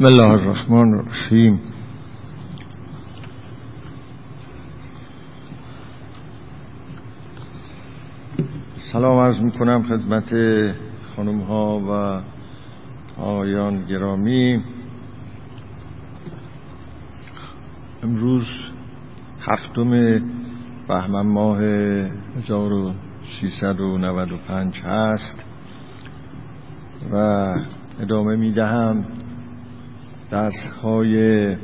بسم الله الرحمن الرحیم. سلام عرض می کنم خدمت خانم ها و آیان گرامی. امروز هفتم بهمن ماه 1395 هست و ادامه می دهم درس های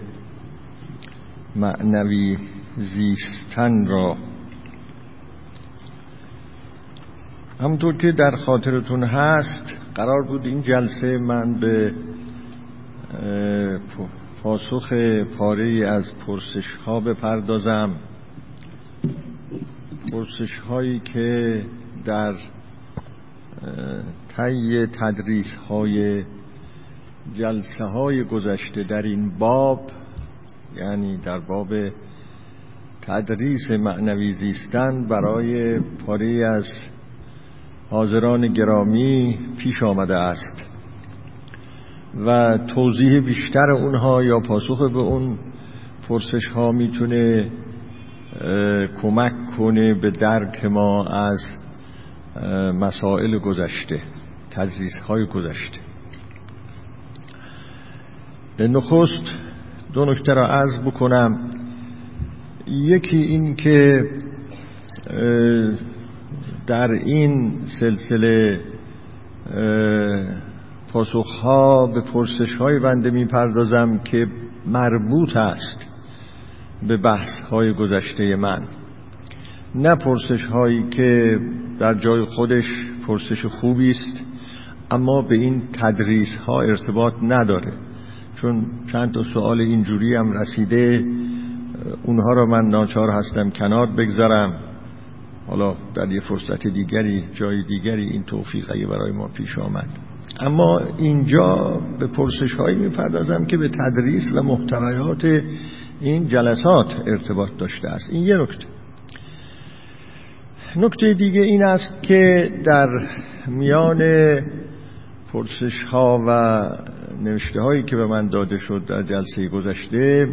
معنوی زیستن را. همونطور که در خاطرتون هست قرار بود این جلسه من به پاسخ پاره از پرسش ها بپردازم. پرسش هایی که در طی تدریس های جلسه های گذشته در این باب یعنی در باب تدریس معنوی زیستن برای پاره از حاضران گرامی پیش آمده است و توضیح بیشتر اونها یا پاسخ به اون پرسش ها می‌تونه کمک کنه به درک ما از مسائل گذشته تدریس های گذشته. به نخست دو نکته را عرض بکنم. یکی این که در این سلسله پاسخها به پرسش های بنده می‌پردازم که مربوط است به بحث های گذشته من. نه پرسش هایی که در جای خودش پرسش خوبی است اما به این تدریس ها ارتباط نداره. چون چند تا سوال اینجوری هم رسیده اونها را من ناچار هستم کنار بگذارم. حالا در یه فرصت دیگری جای دیگری این توفیق برای ما پیش آمد. اما اینجا به پرسش هایی می‌پردازم که به تدریس و محتویات این جلسات ارتباط داشته است. این یه نکته. نکته دیگه این است که در میان پرسش ها و نوشته هایی که به من داده شد در جلسه گذشته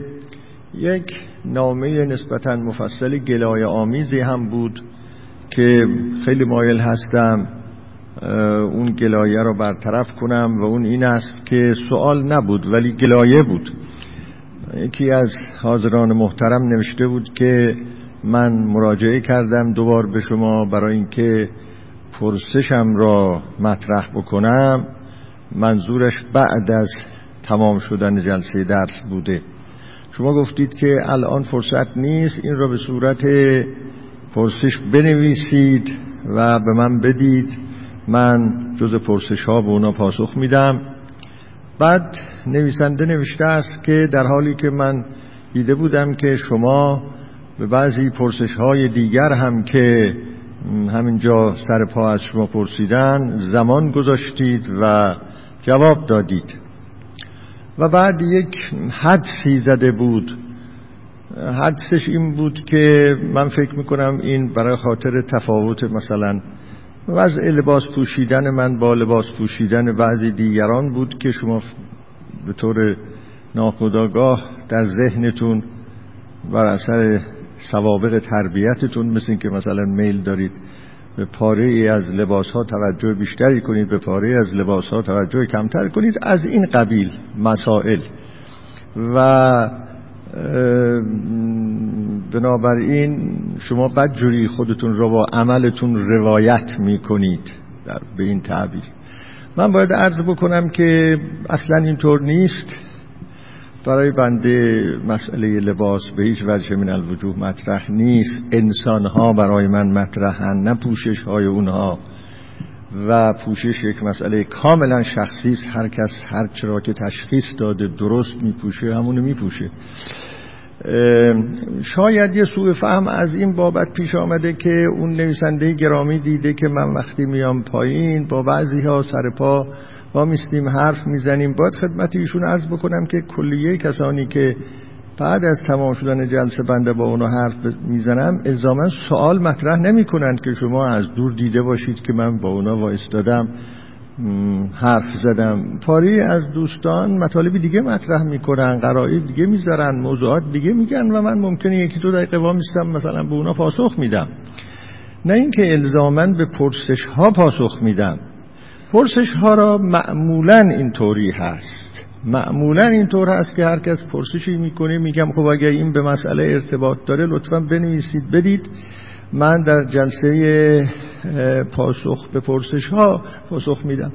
یک نامه نسبتا مفصل گلای آمیزی هم بود که خیلی مایل هستم اون گلایه رو برطرف کنم و اون این است که سوال نبود ولی گلایه بود. یکی از حاضران محترم نوشته بود که من مراجعه کردم دوبار به شما برای اینکه پرسشم را مطرح بکنم. منظورش بعد از تمام شدن جلسه درس بوده. شما گفتید که الان فرصت نیست این را به صورت پرسش بنویسید و به من بدید. من جز پرسش ها به اونا پاسخ میدم. بعد نویسنده نوشته است که در حالی که من دیده بودم که شما به بعضی پرسش های دیگر هم که همینجا سر پا از شما پرسیدن زمان گذاشتید و جواب دادید. و بعد یک حدسی زده بود. حدسش این بود که من فکر می‌کنم این برای خاطر تفاوت مثلا وضع لباس پوشیدن من با لباس پوشیدن بعضی دیگران بود که شما به طور ناخداگاه در ذهنتون بر اثر سوابق تربیتتون مثل که مثلا میل دارید به پاره ای از لباس ها توجه بیشتری کنید به پاره از لباس ها توجه کمتر کنید از این قبیل مسائل. و بنابراین شما بدجوری خودتون رو با عملتون روایت می‌کنید در به این تعبیر. من باید عرض بکنم که اصلا اینطور نیست. برای بنده مسئله لباس به هیچ وجه من الوجوه مطرح نیست. انسان ها برای من مطرحن نه پوشش های اونها. و پوشش یک مسئله کاملا شخصی است. هر کس هر چرا که تشخیص داده درست میپوشه همونو میپوشه. شاید یه سوء فهم از این بابت پیش آمده که اون نویسنده گرامی دیده که من وقتی میام پایین با بعضی ها سر پا با میستیم حرف می‌زنیم. باید خدمت ایشون عرض بکنم که کلیه کسانی که بعد از تمام شدن جلسه بنده با اونو حرف می‌زنم الزاما سوال مطرح نمی کنند که شما از دور دیده باشید که من با اونا وایستادم حرف زدم. پاری از دوستان مطالبی دیگه مطرح می‌کنن قرائه دیگه می‌ذارن موضوعات دیگه میگن و من ممکنه یکی دو دقیقه وامیستم مثلا به اونا پاسخ میدم. نه اینکه الزامن به پرسش ها پاسخ میدم. پرسش ها را معمولا اینطوری هست. معمولا اینطور هست که هر کس پرسشی می‌کنه میگم خب اگر این به مسئله ارتباط داره لطفا بنویسید. بدید. من در جلسه پاسخ به پرسش ها پاسخ میدم.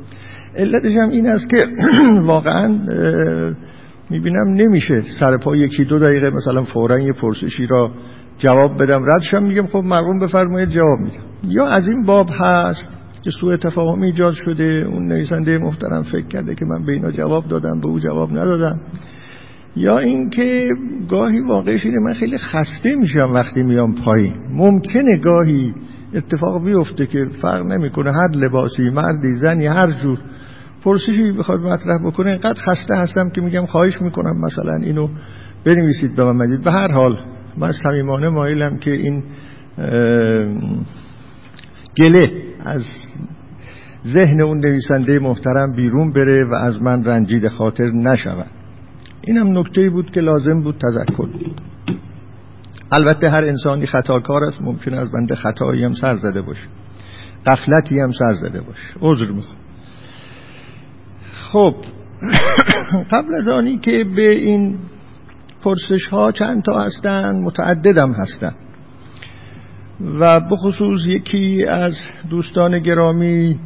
علتش هم این است که واقعا می‌بینم نمیشه سر پا یکی دو دقیقه مثلا فورا یه پرسشی را جواب بدم. ردشم میگم خب مرغوم بفرمایید جواب میدم. یا از این باب هست که سوء تفاهم ایجاد شده اون نویسنده محترم فکر کرده که من به اینا جواب دادم به او جواب ندادم. یا اینکه گاهی واقعش اینه من خیلی خسته میشم وقتی میام پایین. ممکنه گاهی اتفاق بیفته که فرق نمی‌کنه هر لباسی مردی زنی هر جور. پرسشی بخواد مطرح بکنه اینقدر خسته هستم که میگم خواهش می‌کنم مثلا اینو بنویسید به من مدید به هر حال من صمیمانه مایلم که این گله از ذهن اون نویسنده محترم بیرون بره و از من رنجید خاطر نشود. اینم نکته بود که لازم بود تذکر. البته هر انسانی خطاکار است ممکن از بنده خطایی هم سر زده باشه. قفلتی هم سر زده باشه. عذر می‌خوام. خب قبل از آنی که به این پرسش ها چند تا هستن متعددم هستن. و بخصوص یکی از دوستان گرامی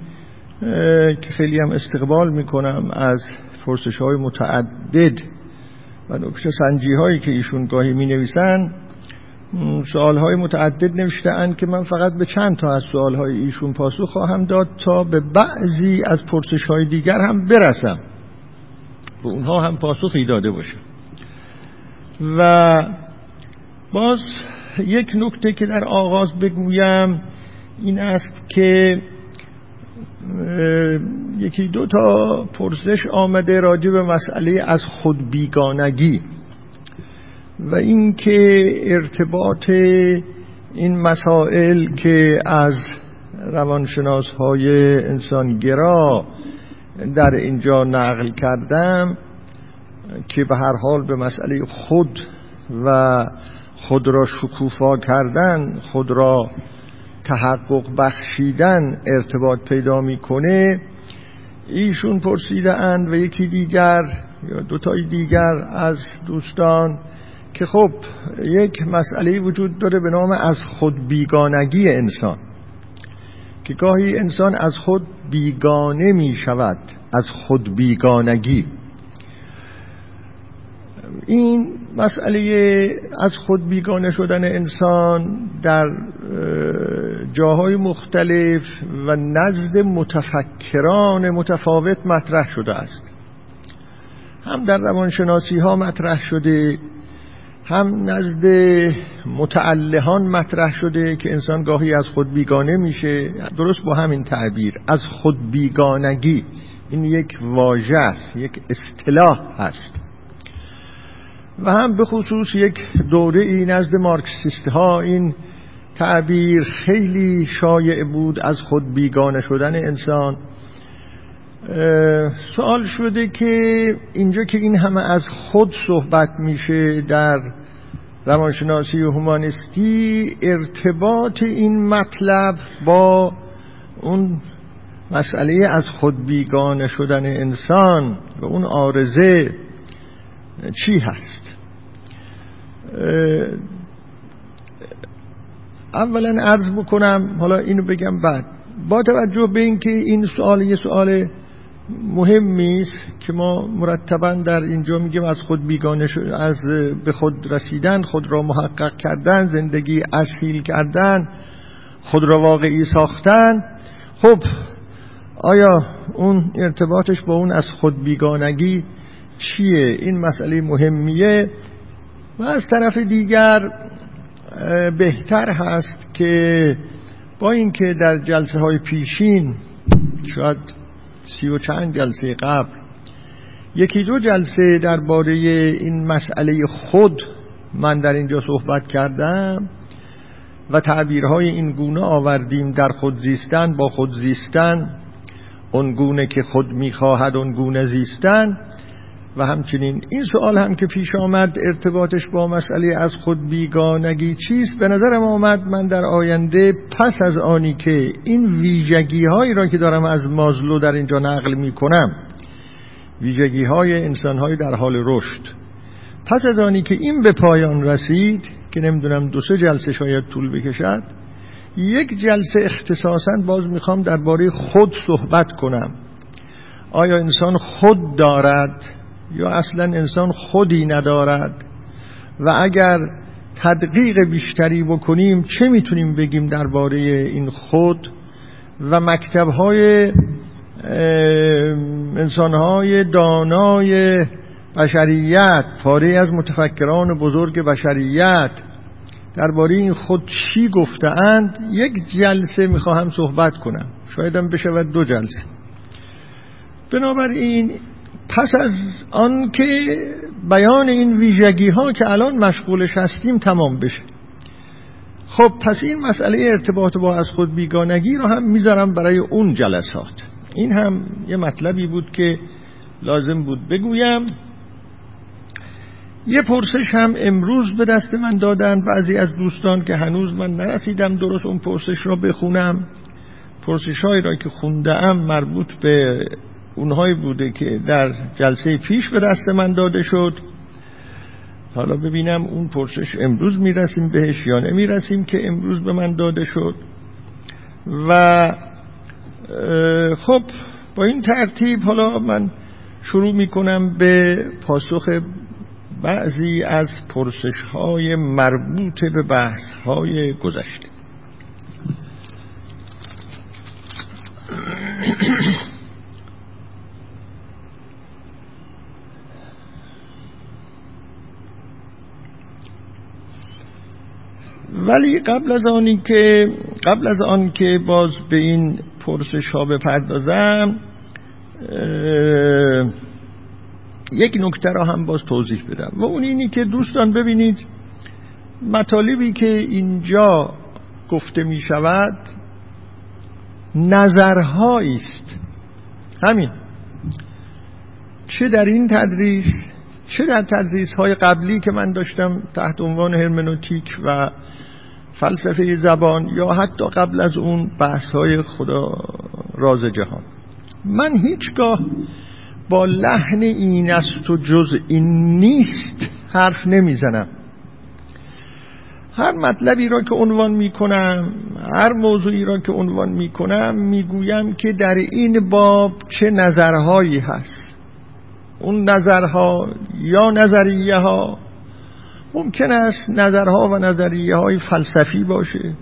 که خیلی هم استقبال می‌کنم از پرسش های متعدد و نکته سنجی هایی که ایشون گاهی می نویسن سوال های متعدد نوشته که من فقط به چند تا از سوال های ایشون پاسخ خواهم داد تا به بعضی از پرسش های دیگر هم برسم. به اونها هم پاسخی داده باشم. و باز یک نکته که در آغاز بگویم این است که یکی دو تا پرسش آمده راجع به مسئله از خود بیگانگی و اینکه ارتباط این مسائل که از روانشناس های انسانگرا در اینجا نقل کردم که به هر حال به مسئله خود و خود را شکوفا کردن خود را تحقق بخشیدن ارتباط پیدا می‌کنه. ایشون پرسیده اند و یکی دیگر یا دوتای دیگر از دوستان که خب یک مسئله وجود داره به نام از خود بیگانگی انسان که گاهی انسان از خود بیگانه می شود از خود بیگانگی. این مسئله از خود بیگانه شدن انسان در جاهای مختلف و نزد متفکران متفاوت مطرح شده است. هم در روانشناسی ها مطرح شده هم نزد متعلهان مطرح شده که انسان گاهی از خود بیگانه میشه. درست با همین تعبیر از خود بیگانگی. این یک واژه است یک اصطلاح هست. و هم به خصوص یک دوره ای نزد مارکسیست ها این تعبیر خیلی شایع بود از خود بیگانه شدن انسان. سوال شده که اینجا که این همه از خود صحبت میشه در روانشناسی و هومانیستی ارتباط این مطلب با اون مسئله از خود بیگانه شدن انسان و اون آرزه چی هست؟ اولا عرض بکنم حالا اینو بگم بعد. با توجه به اینکه این سوال یه سوال مهمی است که ما مرتبا در اینجا میگیم از خود بیگانه از به خود رسیدن خود را محقق کردن زندگی اصیل کردن خود را واقعی ساختن. خب آیا اون ارتباطش با اون از خود بیگانگی چیه؟ این مسئله مهمیه. و از طرف دیگر بهتر هست که با اینکه در جلسه های پیشین شاید سی و چند جلسه قبل یکی دو جلسه درباره این مسئله خود من در اینجا صحبت کردم و تعبیرهای این گونه آوردیم در خود زیستن با خود زیستن اونگونه که خود می‌خواهد اونگونه زیستن. و همچنین این سوال هم که پیش آمد ارتباطش با مسئله از خود بیگانگی چیست؟ به نظرم آمد من در آینده پس از آنی که این ویژگی هایی را که دارم از مازلو در اینجا نقل می کنم ویژگی های انسان های در حال رشد پس از آنی که این به پایان رسید که نمی‌دونم دو سه جلسه شاید طول بکشد یک جلسه اختصاصا باز می‌خوام درباره خود صحبت کنم. آیا انسان خود دارد؟ یا اصلا انسان خودی ندارد؟ و اگر تدقیق بیشتری بکنیم چه می‌تونیم بگیم درباره این خود؟ و مکتبهای انسانهای دانای بشریت پاره از متفکران بزرگ بشریت درباره این خود چی گفتهاند؟ یک جلسه می‌خواهم صحبت کنم. شایدم بشود دو جلسه. بنابراین پس از آن که بیان این ویژگی ها که الان مشغولش هستیم تمام بشه. خب پس این مسئله ارتباط با از خود بیگانگی رو هم می‌ذارم برای اون جلسات. این هم یه مطلبی بود که لازم بود بگویم. یه پرسش هم امروز به دست من دادن. بعضی از دوستان که هنوز من نرسیدم درست اون پرسش را بخونم. پرسش هایی را که خونده مربوط به اونهایی بوده که در جلسه پیش به دست من داده شد. حالا ببینم اون پرسش امروز می‌رسیم بهش یا نمی‌رسیم که امروز به من داده شد. و خب با این ترتیب حالا من شروع می‌کنم به پاسخ بعضی از پرسش های مربوط به بحث های گذشته. ولی قبل از آنی که قبل از آن که باز به این پرسش ها بپردازم یک نکته را هم باز توضیح بدم. و اون اینی که دوستان ببینید مطالبی که اینجا گفته می شود نظرهایی است. همین. چه در این تدریس چه در تدریس های قبلی که من داشتم تحت عنوان هرمنوتیک و فلسفه زبان یا حتی قبل از اون بحث های خدا راز جهان. من هیچگاه با لحن این است و جز این نیست حرف نمی‌زنم. هر مطلبی را که عنوان می کنم هر موضوعی را که عنوان می کنم می گویم که در این باب چه نظرهایی هست. اون نظرها یا نظریه ها ممکن است نظرها و نظریه های فلسفی باشه.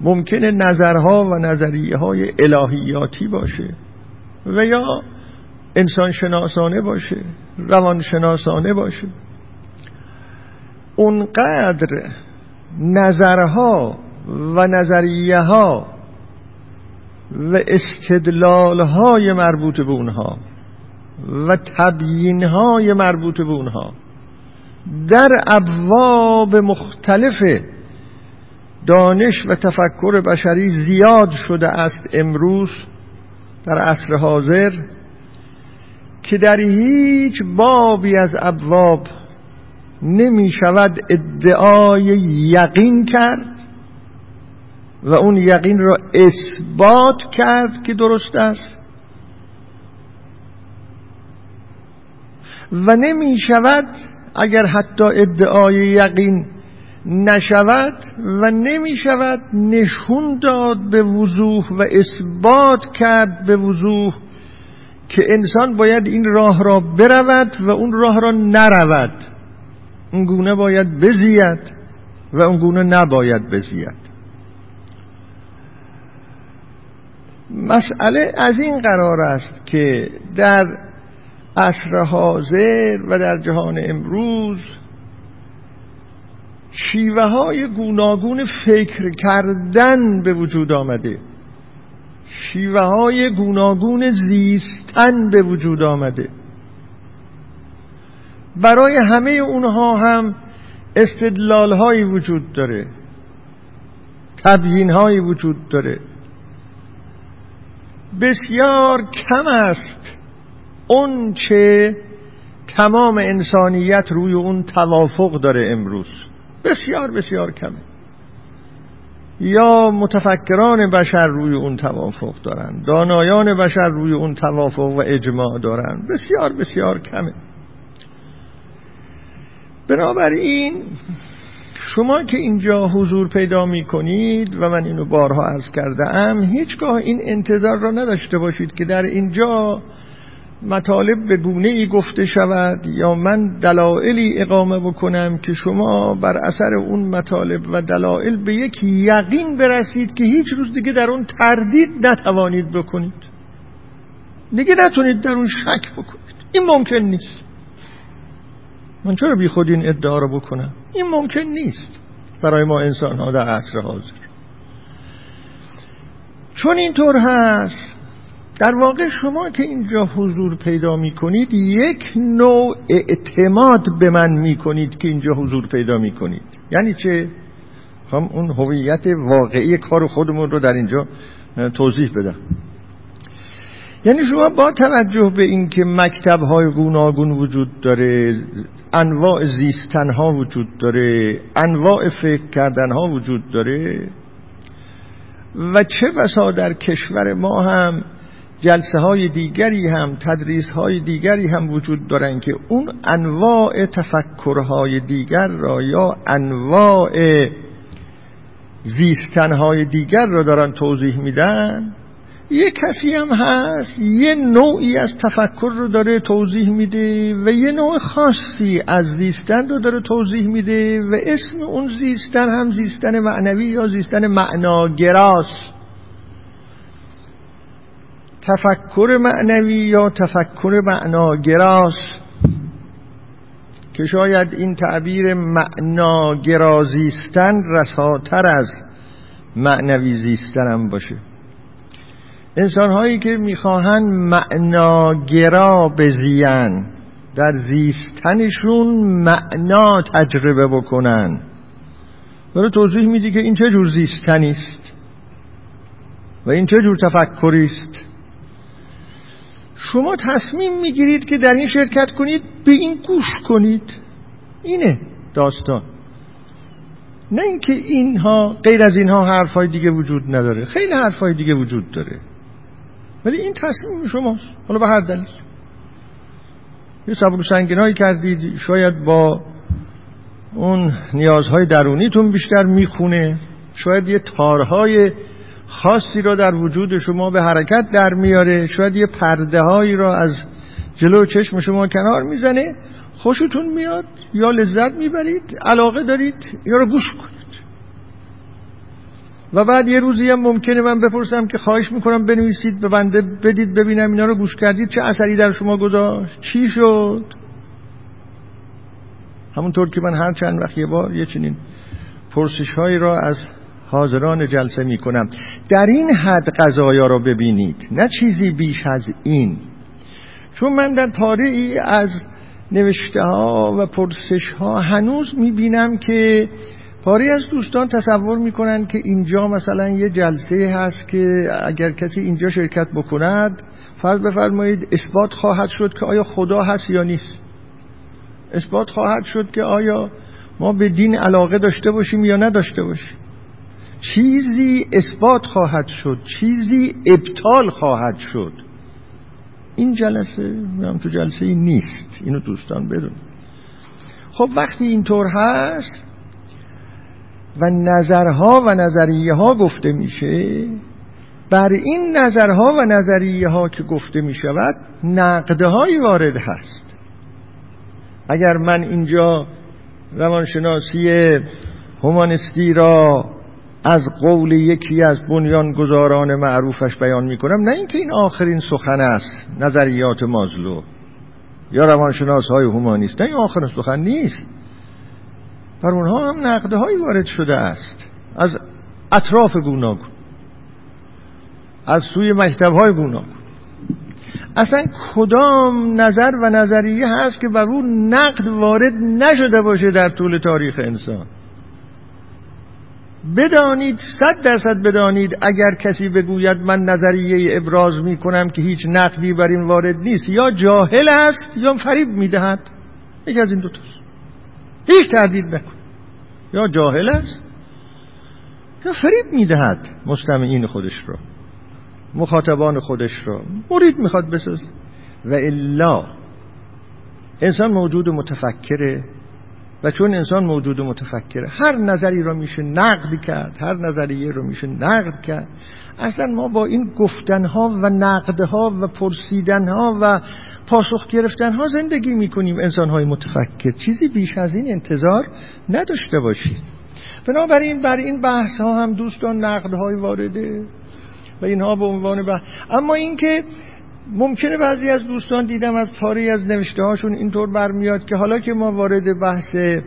ممکن نظرها و نظریه های الهیاتی باشه. و یا انسان شناسانه باشه روان شناسانه باشه. اونقدر نظرها و نظریه ها و استدلال های مربوط به اونها و تبیین های مربوط به اونها در ابواب مختلف دانش و تفکر بشری زیاد شده است امروز در عصر حاضر که در هیچ بابی از ابواب نمی شود ادعای یقین کرد و اون یقین را اثبات کرد که درست است. و نمی شود اگر حتی ادعای یقین نشود و نمی شود نشون داد به وضوح و اثبات کرد به وضوح که انسان باید این راه را برود و اون راه را نرود. اون گونه باید بزید و اون گونه نباید بزید. مسئله از این قرار است که در عصر حاضر و در جهان امروز شیوه های گوناگون فکر کردن به وجود آمده. شیوه های گوناگون زیستن به وجود آمده. برای همه اونها هم استدلال هایی وجود داره. تبیین هایی وجود داره. بسیار کم است اون چه تمام انسانیت روی اون توافق داره امروز. بسیار بسیار کمه. یا متفکران بشر روی اون توافق دارن دانایان بشر روی اون توافق و اجماع دارن. بسیار بسیار کمه. بنابراین شما که اینجا حضور پیدا می کنید و من اینو بارها عرض کرده ام هیچگاه این انتظار را نداشته باشید که در اینجا مطالب به گونه ای گفته شود یا من دلایلی اقامه بکنم که شما بر اثر اون مطالب و دلایل به یک یقین برسید که هیچ روز دیگه در اون تردید نتوانید بکنید. دیگه نتونید در اون شک بکنید. این ممکن نیست. من چرا بی خود این ادعا رو بکنم؟ این ممکن نیست برای ما انسان ها در عصر حاضر. چون اینطور هست در واقع شما که اینجا حضور پیدا می کنید یک نوع اعتماد به من می کنید که اینجا حضور پیدا می کنید یعنی چه؟ هم اون هویت واقعی کار خودمون رو در اینجا توضیح بدم یعنی شما با توجه به اینکه مکتب های گوناگون وجود داره انواع زیستن ها وجود داره انواع فکر کردن ها وجود داره و چه بسا در کشور ما هم جلسه های دیگری هم تدریس های دیگری هم وجود دارن که اون انواع تفکرهای دیگر را یا انواع زیستنهای دیگر را دارن توضیح میدن. یه کسی هم هست یه نوعی از تفکر رو داره توضیح میده و یه نوع خاصی از زیستن رو داره توضیح میده و اسم اون زیستن هم زیستن معنوی یا زیستن معناگراست. تفکر معنوی یا تفکر معناگراست که شاید این تعبیر معناگرا زیستن رساتر از معنوی زیستن هم باشه. انسان هایی که می‌خواهند معناگرا بزیان در زیستنشون معنا تجربه بکنن. داره توضیح میدی که این چه جور زیستنی است و این چه جور تفکری است. شما تصمیم می‌گیرید که در این شرکت کنید به این گوش کنید. اینه داستان. نه اینکه اینها غیر از اینها حرفای دیگه وجود نداره. خیلی حرفای دیگه وجود داره. ولی این تصمیم شماست. حالا به هر دلیل. یه سبک سنگینایی کردید. شاید با اون نیازهای درونیتون بیشتر می‌خونه. شاید یه تارهای خاصی را در وجود شما به حرکت در میاره. شاید یه پرده هایی را از جلو چشم شما کنار می‌زنه. خوشتون میاد یا لذت می‌برید علاقه دارید یا رو گوش کنید. و بعد یه روزی هم ممکنه من بپرسم که خواهش می‌کنم بنویسید به بنده بدید ببینم اینا رو گوش کردید. چه اثری در شما گذاشت؟ چی شد؟ همونطور که من هر چند وقت یه بار یه چنین پرسش هایی را از حاضران جلسه می کنم در این حد قضایا را ببینید. نه چیزی بیش از این. چون من در پاره ای از نوشته ها و پرسش ها هنوز می بینم که پاری از دوستان تصور می‌کنن که اینجا مثلا یه جلسه هست که اگر کسی اینجا شرکت بکند فرض بفرمایید اثبات خواهد شد که آیا خدا هست یا نیست. اثبات خواهد شد که آیا ما به دین علاقه داشته باشیم یا نداشته باشیم. چیزی اثبات خواهد شد چیزی ابطال خواهد شد. این جلسه هم تو جلسه ای نیست. اینو دوستان بدون خب وقتی اینطور هست و نظرها و نظریه ها گفته میشه بر این نظرها و نظریه ها که گفته می شود نقدهایی وارد هست. اگر من اینجا روانشناسی هومانستی را از قول یکی از بنیانگذاران معروفش بیان می کنم نه اینکه این آخرین سخن است نظریات مازلو. یا روانشناس های هومانیست نه این آخرین سخن نیست. بر اونها هم نقده هایی وارد شده است. از اطراف گوناگون از سوی مکتب های گوناگون. اصلا کدام نظر و نظریه هست که بر اون نقد وارد نشده باشه در طول تاریخ انسان؟ بدانید صد درصد بدانید اگر کسی بگوید من نظریه ابراز می کنم که هیچ نقدی بر این وارد نیست یا جاهل است یا فریب می‌دهد. یکی از این دوتاست هیچ تردید نکن. یا جاهل است یا فریب می‌دهد. مستمعین خودش را مخاطبان خودش را. مرید می‌خواد بساز و الا انسان موجود متفکره. و چون انسان موجود متفکره هر نظری را میشه نقد کرد هر نظریه رو میشه نقد کرد. اصلا ما با این گفتنها و نقدها و پرسیدنها و پاسخ گرفتنها زندگی می‌کنیم انسانهای متفکر. چیزی بیش از این انتظار نداشته باشید. بنابراین بر این بحث ها هم دوستان نقدهای وارده و اینها به عنوان بحث. اما اینکه ممکنه بعضی از دوستان دیدم از پاره از نوشته هاشون اینطور برمیاد که حالا که ما وارد بحث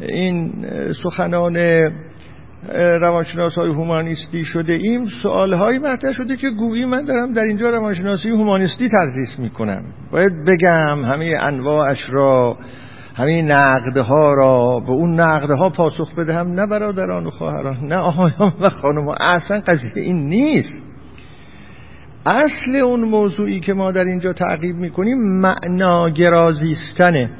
این سخنان روانشناس های هومانیستی شده ایم سوال های مطرح شده که گویی من دارم در اینجا روانشناسی هومانیستی تدریس می‌کنم. باید بگم همه انواعش را همه نقدها را به اون نقدها پاسخ بدهم نه برادران و خواهران نه آقایان و خانم اصلا قضیه این نیست. اصل اون موضوعی که ما در اینجا تعقیب می‌کنیم معناگرازیستنه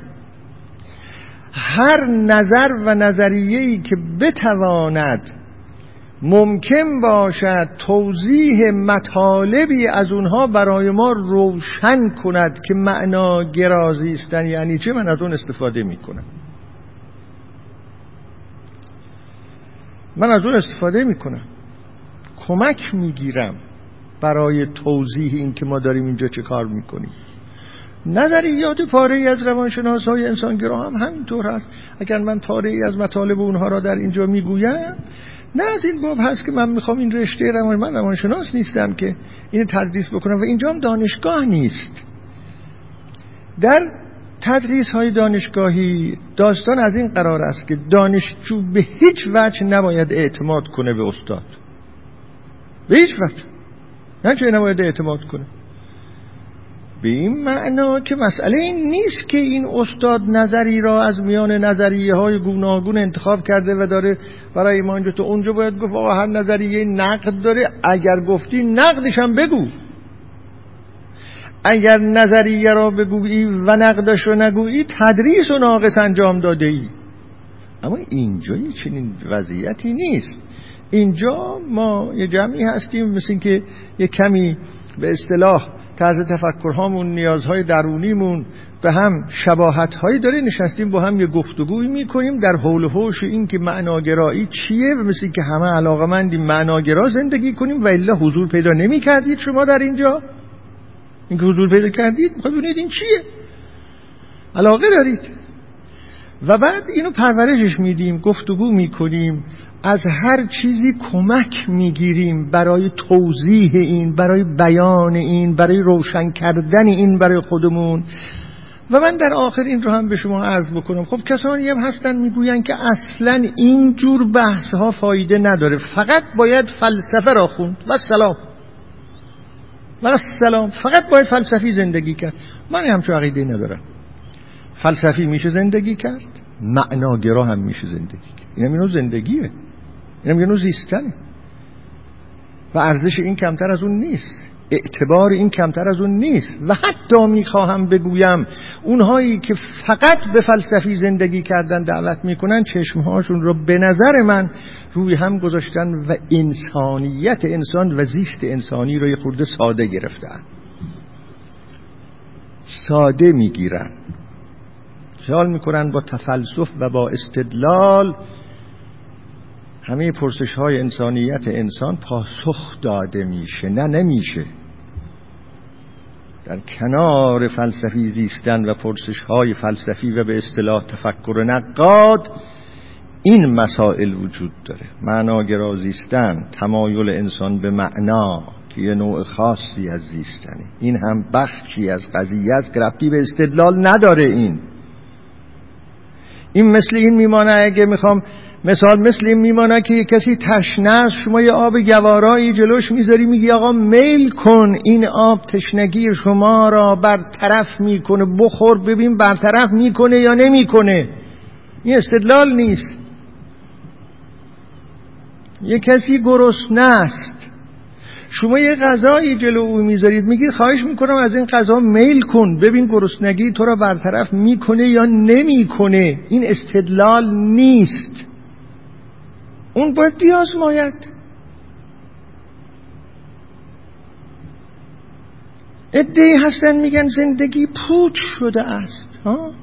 هر نظر و نظریه‌ای که بتواند ممکن باشد توضیح مطالبی از اونها برای ما روشن کند که معنا گرازیستن یعنی چه من از اون استفاده می‌کنم. من از اون استفاده می‌کنم. کمک می‌گیرم. برای توضیح این که ما داریم اینجا چه کار می‌کنیم. نظریات پاره ای از روانشناس های انسانگرا هم همینطور هست. اگر من پاره ای از مطالب اونها را در اینجا می‌گویم نه از این باب هست که من می‌خوام این رشته روان من روانشناس نیستم که این تدریس بکنم و اینجا هم دانشگاه نیست. در تدریس های دانشگاهی داستان از این قرار است که دانشجو به هیچ وجه نباید اعتماد کنه به استاد. به هیچ وجه. نه چه نباید اعتماد کنه به این معنا که مسئله این نیست که این استاد نظری را از میان نظریه های گوناگون انتخاب کرده و داره برای ما اینجا تو اونجا باید گفت آقا هر نظریه نقد داره اگر گفتی نقدش هم بگو. اگر نظریه را بگویی و نقدش رو نگویی تدریس و ناقص انجام داده ای اما اینجا چنین وضعیتی نیست. اینجا ما یه جمعی هستیم مثل اینکه یه کمی به اصطلاح طرز تفکرهامون نیازهای درونیمون به هم شباهت هایی داره. نشستیم با هم یه گفتگوی می‌کنیم در حول حوش این که معناگرایی چیه و مثل که همه علاقه مندیم معناگرا زندگی کنیم و الا حضور پیدا نمی کردید شما در اینجا؟ اینکه حضور پیدا کردید می‌خواید ببینید این چیه؟ علاقه دارید. و بعد اینو پرورشش میدیم گفتگو می‌کنیم. از هر چیزی کمک می‌گیریم برای توضیح این برای بیان این برای روشن کردن این برای خودمون. و من در آخر این رو هم به شما عرض بکنم. خب کسانی هم هستن می‌گوین که اصلا این جور بحث ها فایده نداره. فقط باید فلسفه را خوند. و سلام. و سلام. فقط باید فلسفی زندگی کرد. من همچون عقیده ندارم. فلسفی میشه زندگی کرد؟ معناگرا هم میشه زندگی کرد. این هم اینو زندگیه. این هم زیستنه و ارزش این کمتر از اون نیست. اعتبار این کمتر از اون نیست. و حتی می‌خواهم بگویم اونهایی که فقط به فلسفی زندگی کردن دعوت می‌کنن چشمهاشون رو به نظر من روی هم گذاشتن و انسانیت انسان و زیست انسانی رو یه خورده ساده گرفتن. ساده می‌گیرن. خیال می‌کنن با تفلسف و با استدلال همه پرسش های انسانیت انسان پاسخ داده میشه نه نمیشه. در کنار فلسفی زیستن و پرسش های فلسفی و به اصطلاح تفکر نقاد این مسائل وجود داره. معناگرا زیستن تمایل انسان به معنا که یه نوع خاصی از زیستنه. این هم بخشی از قضیه است به استدلال نداره این. این مثل این میمانه اگه می‌خوام مثال مثل این میمانه که کسی تشنه است شما یه آب گوارایی جلوش می‌ذاری میگی آقا میل کن این آب تشنگی شما را برطرف می‌کنه بخور ببین برطرف می‌کنه یا نمی‌کنه. این استدلال نیست. یه کسی گرسنه است. شما یه غذایی جلو او می‌ذارید میگید خواهش می‌کنم از این غذا میل کن ببین گرسنگی تو را برطرف می‌کنه یا نمی‌کنه. این استدلال نیست. اون باید بیازماید. ادهی هستن میگن زندگی پوچ شده است. ها؟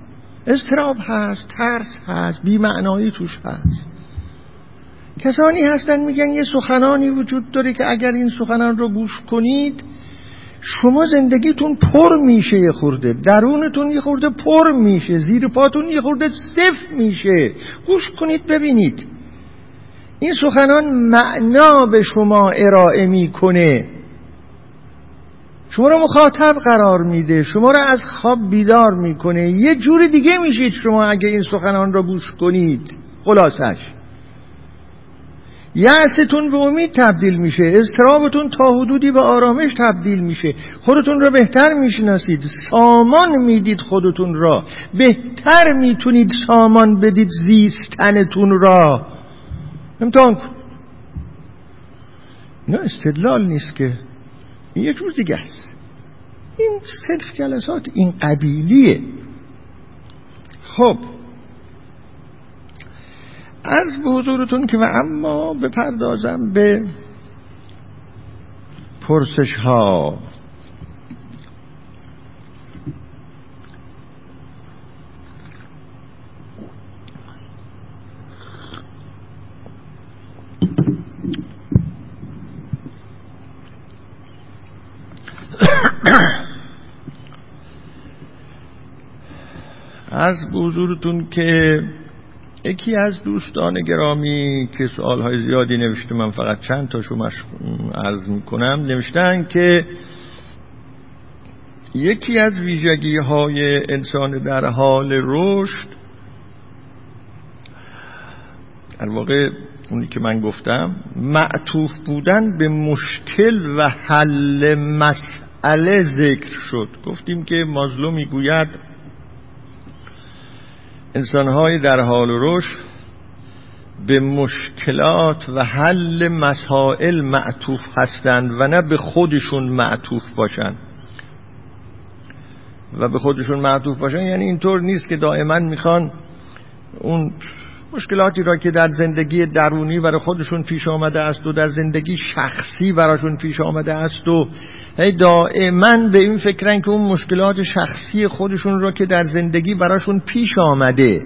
استراب هست ترس هست بیمعنایی توش هست. کسانی هستن میگن یه سخنانی وجود داره که اگر این سخنان رو گوش کنید شما زندگیتون پر میشه یه خورده درونتون یه خورده پر میشه زیر پاتون یه خورده صف میشه. گوش کنید ببینید. این سخنان معنا به شما ارائه می‌کنه. شما رو مخاطب قرار میده شما رو از خواب بیدار می‌کنه. یه جور دیگه میشید شما اگه این سخنان رو گوش کنید. خلاصش. یعستون به امید تبدیل میشه استرابتون تا حدودی به آرامش تبدیل میشه. خودتون رو بهتر می‌شناسید سامان می‌دید خودتون را. بهتر می‌تونید سامان بدید زیستنتون را. امتحان کن. نه استدلال نیست که. این یک روز دیگه است. این سلف جلسات این قبیلیه. خب. از به حضورتون که و اما بپردازم به پرسش ها از حضورتون که یکی از دوستان گرامی که سوالهای زیادی نوشته من فقط چند تاشو عرض می‌کنم نوشتن که یکی از ویژگی های انسان در حال رشد در واقع اونی که من گفتم معطوف بودن به مشکل و حل مسئله. ذکر شد. گفتیم که مازلو می‌گوید انسانهای در حال رشد به مشکلات و حل مسائل معطوف هستند و نه به خودشون معطوف باشند و به خودشون معطوف باشن یعنی اینطور نیست که دائما می‌خوان اون مشکلاتی را که در زندگی درونی برای خودشون پیش آمده است و در زندگی شخصی براشون پیش آمده است و دائما به این فکرن که اون مشکلات شخصی خودشون را که در زندگی براشون پیش آمده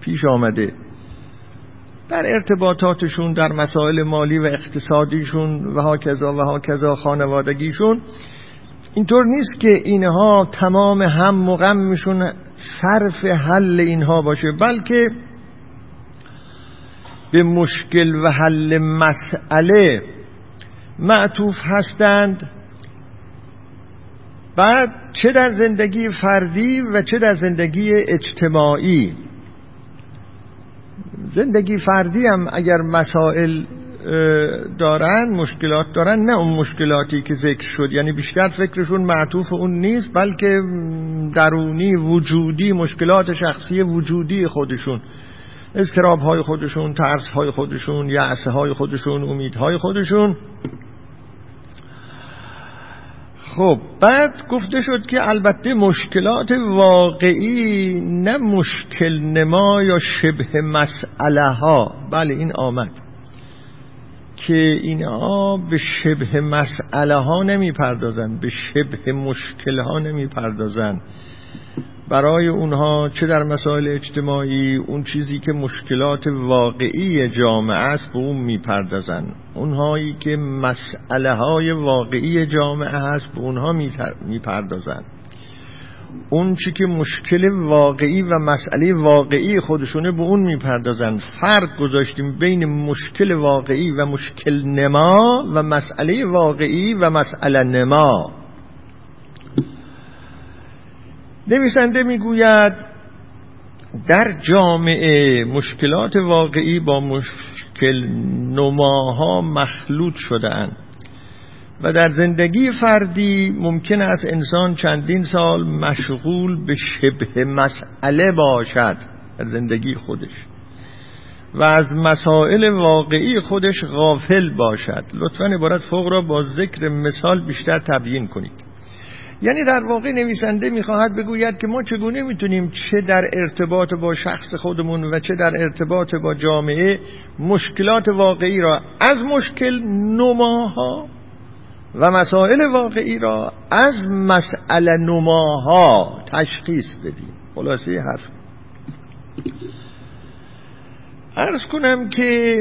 پیش آمده. در ارتباطاتشون در مسائل مالی و اقتصادیشون و هاکذا و هاکذا خانوادگیشون اینطور نیست که اینها تمام هم و غمشون صرف حل اینها باشه بلکه به مشکل و حل مسئله معطوف هستند. بعد چه در زندگی فردی و چه در زندگی اجتماعی؟ زندگی فردی هم اگر مسائل دارن مشکلات دارن نه اون مشکلاتی که ذکر شد. یعنی بیشتر فکرشون معطوف اون نیست بلکه درونی وجودی مشکلات شخصی وجودی خودشون. استراب های خودشون ترس های خودشون یعصه های خودشون امیدهای خودشون. خب بعد گفته شد که البته مشکلات واقعی نه مشکل نما یا شبه مسئله ها بله این آمد که اینها به شبه مسئله ها نمی پردازن به شبه مشکل ها نمی پردازن برای اونها چه در مسائل اجتماعی اون چیزی که مشکلات واقعی جامعه است به اون می‌پردازن. اونهایی که مسئله های واقعی جامعه هست به اونها می‌پردازن. اون چی که مشکل واقعی و مسئله واقعی خودشونه به اون می‌پردازن. فرق گذاشتیم بین مشکل واقعی و مشکل نما و مسئله واقعی و مسئله نما. نویسنده می‌گوید در جامعه مشکلات واقعی با مشکل نماها مخلوط شده و در زندگی فردی ممکن است انسان چندین سال مشغول به شبه مسئله باشد در زندگی خودش و از مسائل واقعی خودش غافل باشد. لطفا عبارت فوق را با ذکر مثال بیشتر تبیین کنید. یعنی در واقع نویسنده می‌خواهد بگوید که ما چگونه می‌تونیم چه در ارتباط با شخص خودمون و چه در ارتباط با جامعه مشکلات واقعی را از مشکل نماها و مسائل واقعی را از مسئله نماها تشخیص بدیم. خلاصه حرف. ارز کنم که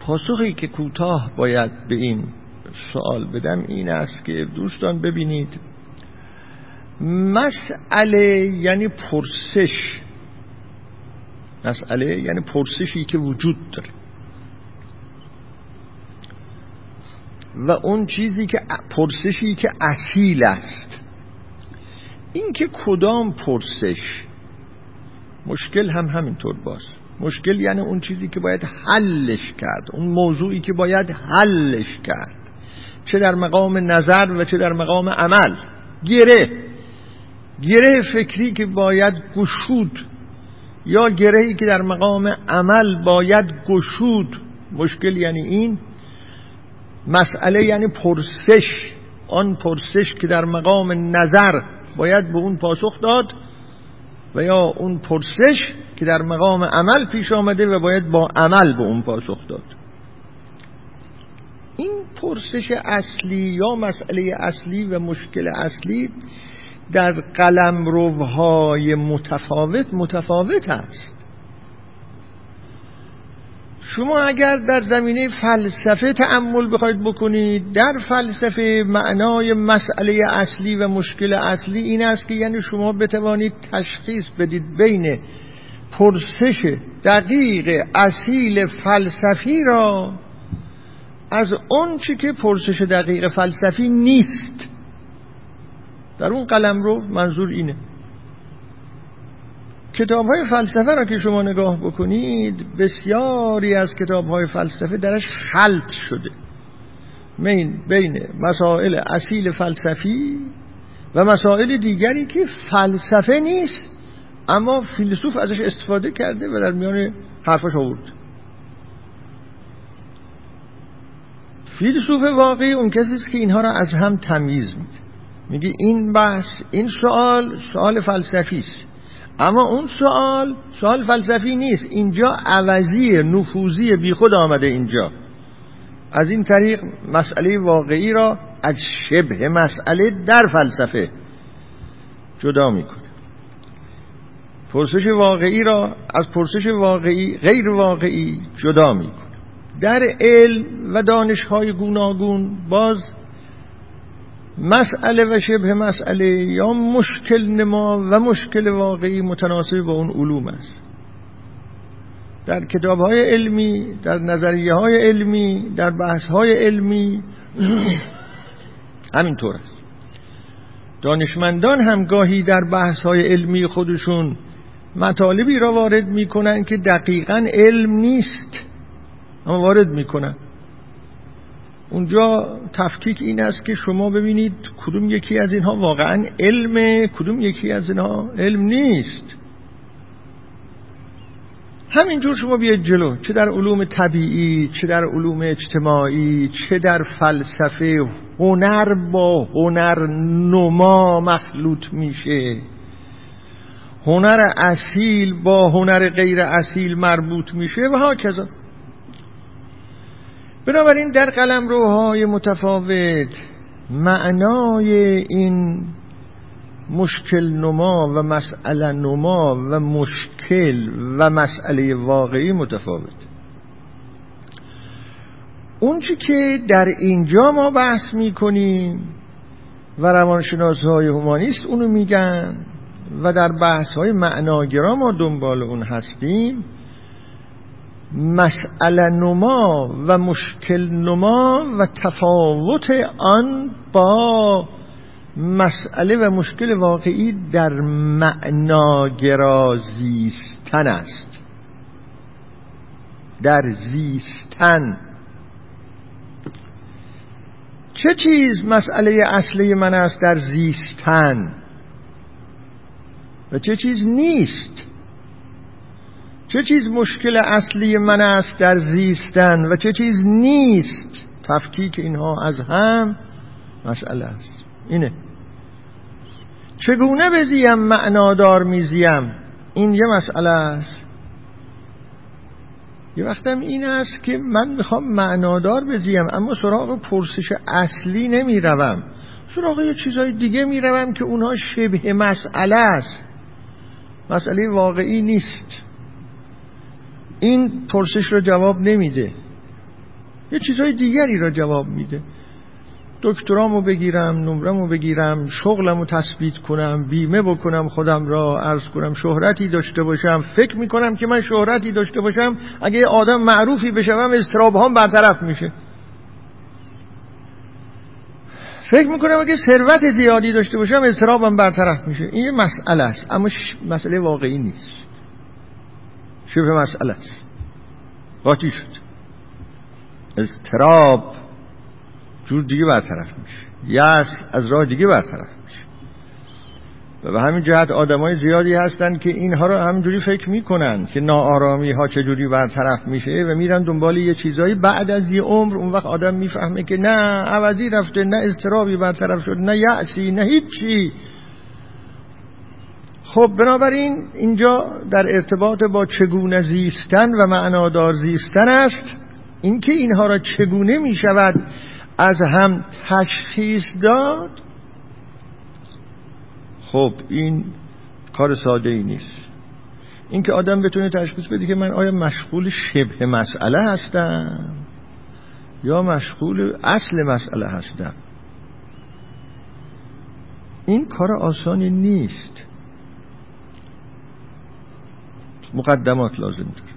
پاسخی که کوتاه باید به این سوال بدم این است که دوستان ببینید مسئله یعنی پرسش. مسئله یعنی پرسشی که وجود داره. و اون چیزی که پرسشی که اصیل است. این که کدام پرسش؟ مشکل هم همینطور باز. مشکل یعنی اون چیزی که باید حلش کرد اون موضوعی که باید حلش کرد. چه در مقام نظر و چه در مقام عمل. گره. گره فکری که باید گشود یا گرهی که در مقام عمل باید گشود. مشکل یعنی این. مسئله یعنی پرسش. آن پرسش که در مقام نظر باید به اون پاسخ داد و یا اون پرسش که در مقام عمل پیش آمده و باید با عمل به اون پاسخ داد. پرسش اصلی یا مسئله اصلی و مشکل اصلی در قلم روهای متفاوت متفاوت است. شما اگر در زمینه فلسفه تأمل بخواید بکنید در فلسفه معنای مسئله اصلی و مشکل اصلی این است که یعنی شما بتوانید تشخیص بدید بین پرسش دقیق اصیل فلسفی را از اون چی که پرسش دقیق فلسفی نیست. در اون قلم رو منظور اینه. کتاب های فلسفه را که شما نگاه بکنید بسیاری از کتاب های فلسفه درش خلط شده. بین بین مسائل اصیل فلسفی و مسائل دیگری که فلسفه نیست اما فیلسوف ازش استفاده کرده و در میان حرفش آورد. فیلسوف واقعی اون کسی است که اینها را از هم تمیز میده. میگه این بحث این سوال سوال فلسفی است. اما اون سوال سوال فلسفی نیست. اینجا عوضی نفوذی بیخود آمده اینجا. از این طریق مسئله واقعی را از شبه مسئله در فلسفه جدا می‌کنه. پرسش واقعی را از پرسش واقعی غیر واقعی جدا می‌کنه. در علم و دانشهای گوناگون باز مسئله و شبه مسئله یا مشکل نما و مشکل واقعی متناسب با اون علوم است. در کتاب های علمی در نظریه های علمی در بحث های علمی همینطور است. دانشمندان هم گاهی در بحث های علمی خودشون مطالبی را وارد می‌کنن که دقیقا علم نیست. اما وارد می‌کنن. اونجا تفکیک این است که شما ببینید کدوم یکی از اینها واقعا علمه کدوم یکی از اینها علم نیست. همینجور شما بیاید جلو چه در علوم طبیعی چه در علوم اجتماعی چه در فلسفه هنر با هنر نما مخلوط میشه. هنر اصیل با هنر غیر اصیل مربوط میشه و ها کذا بنابراین در قلم روهای متفاوت معنای این مشکل نما و مسئله نما و مشکل و مسئله واقعی متفاوت. اونچه که در اینجا ما بحث می‌کنیم و روانشناس های هومانیست اونو میگن و در بحث های معناگرا ما دنبال اون هستیم مسئله نما و مشکل نما و تفاوت آن با مسئله و مشکل واقعی در معناگرا زیستن است. در زیستن. چه چیز مسئله اصلی من است در زیستن؟ و چه چیز نیست چه چیز مشکل اصلی من است در زیستن و چه چیز نیست؟ تفکیک اینها از هم مسئله است. اینه. چگونه بزیم معنادار میزیم؟ این یه مسئله است. یه وقتم این است که من می‌خوام معنادار بزیم اما سراغ پرسش اصلی نمی‌روم. سراغ یه چیزهای دیگه می‌روم که اونها شبه مسئله است. مسئله واقعی نیست. این پرسش را جواب نمیده. یه چیزهای دیگری را جواب میده. دکترامو بگیرم نمرمو بگیرم شغلمو تثبیت کنم بیمه بکنم خودم را عرض کنم شهرتی داشته باشم. فکر می‌کنم که من شهرتی داشته باشم. اگه آدم معروفی بشم استراب هم برطرف میشه. فکر می‌کنم اگه ثروت زیادی داشته باشم استرابم برطرف میشه. این یه مسئله است اما مسئله واقعی نیست. شبه مسئله است قاطی شد. استراب جور دیگه برطرف میشه. یس از راه دیگه برطرف میشه. و به همین جهت آدمای زیادی هستن که اینها رو همینجوری فکر می‌کنن که ناآرامی ها چجوری برطرف میشه و میرن دنبال یه چیزایی. بعد از یه عمر اون وقت آدم می‌فهمه که نه عوضی رفته نه اضطرابی برطرف شد نه یعسی نه هیچی. خب بنابراین اینجا در ارتباط با چگونه زیستن و معنادار زیستن است اینکه اینها را چگونه می شود از هم تشخیص داد؟ خب این کار ساده ای نیست. اینکه آدم بتونه تشخیص بده که من آیا مشغول شبه مسئله هستم یا مشغول اصل مسئله هستم؟ این کار آسانی نیست. مقدمات لازم داره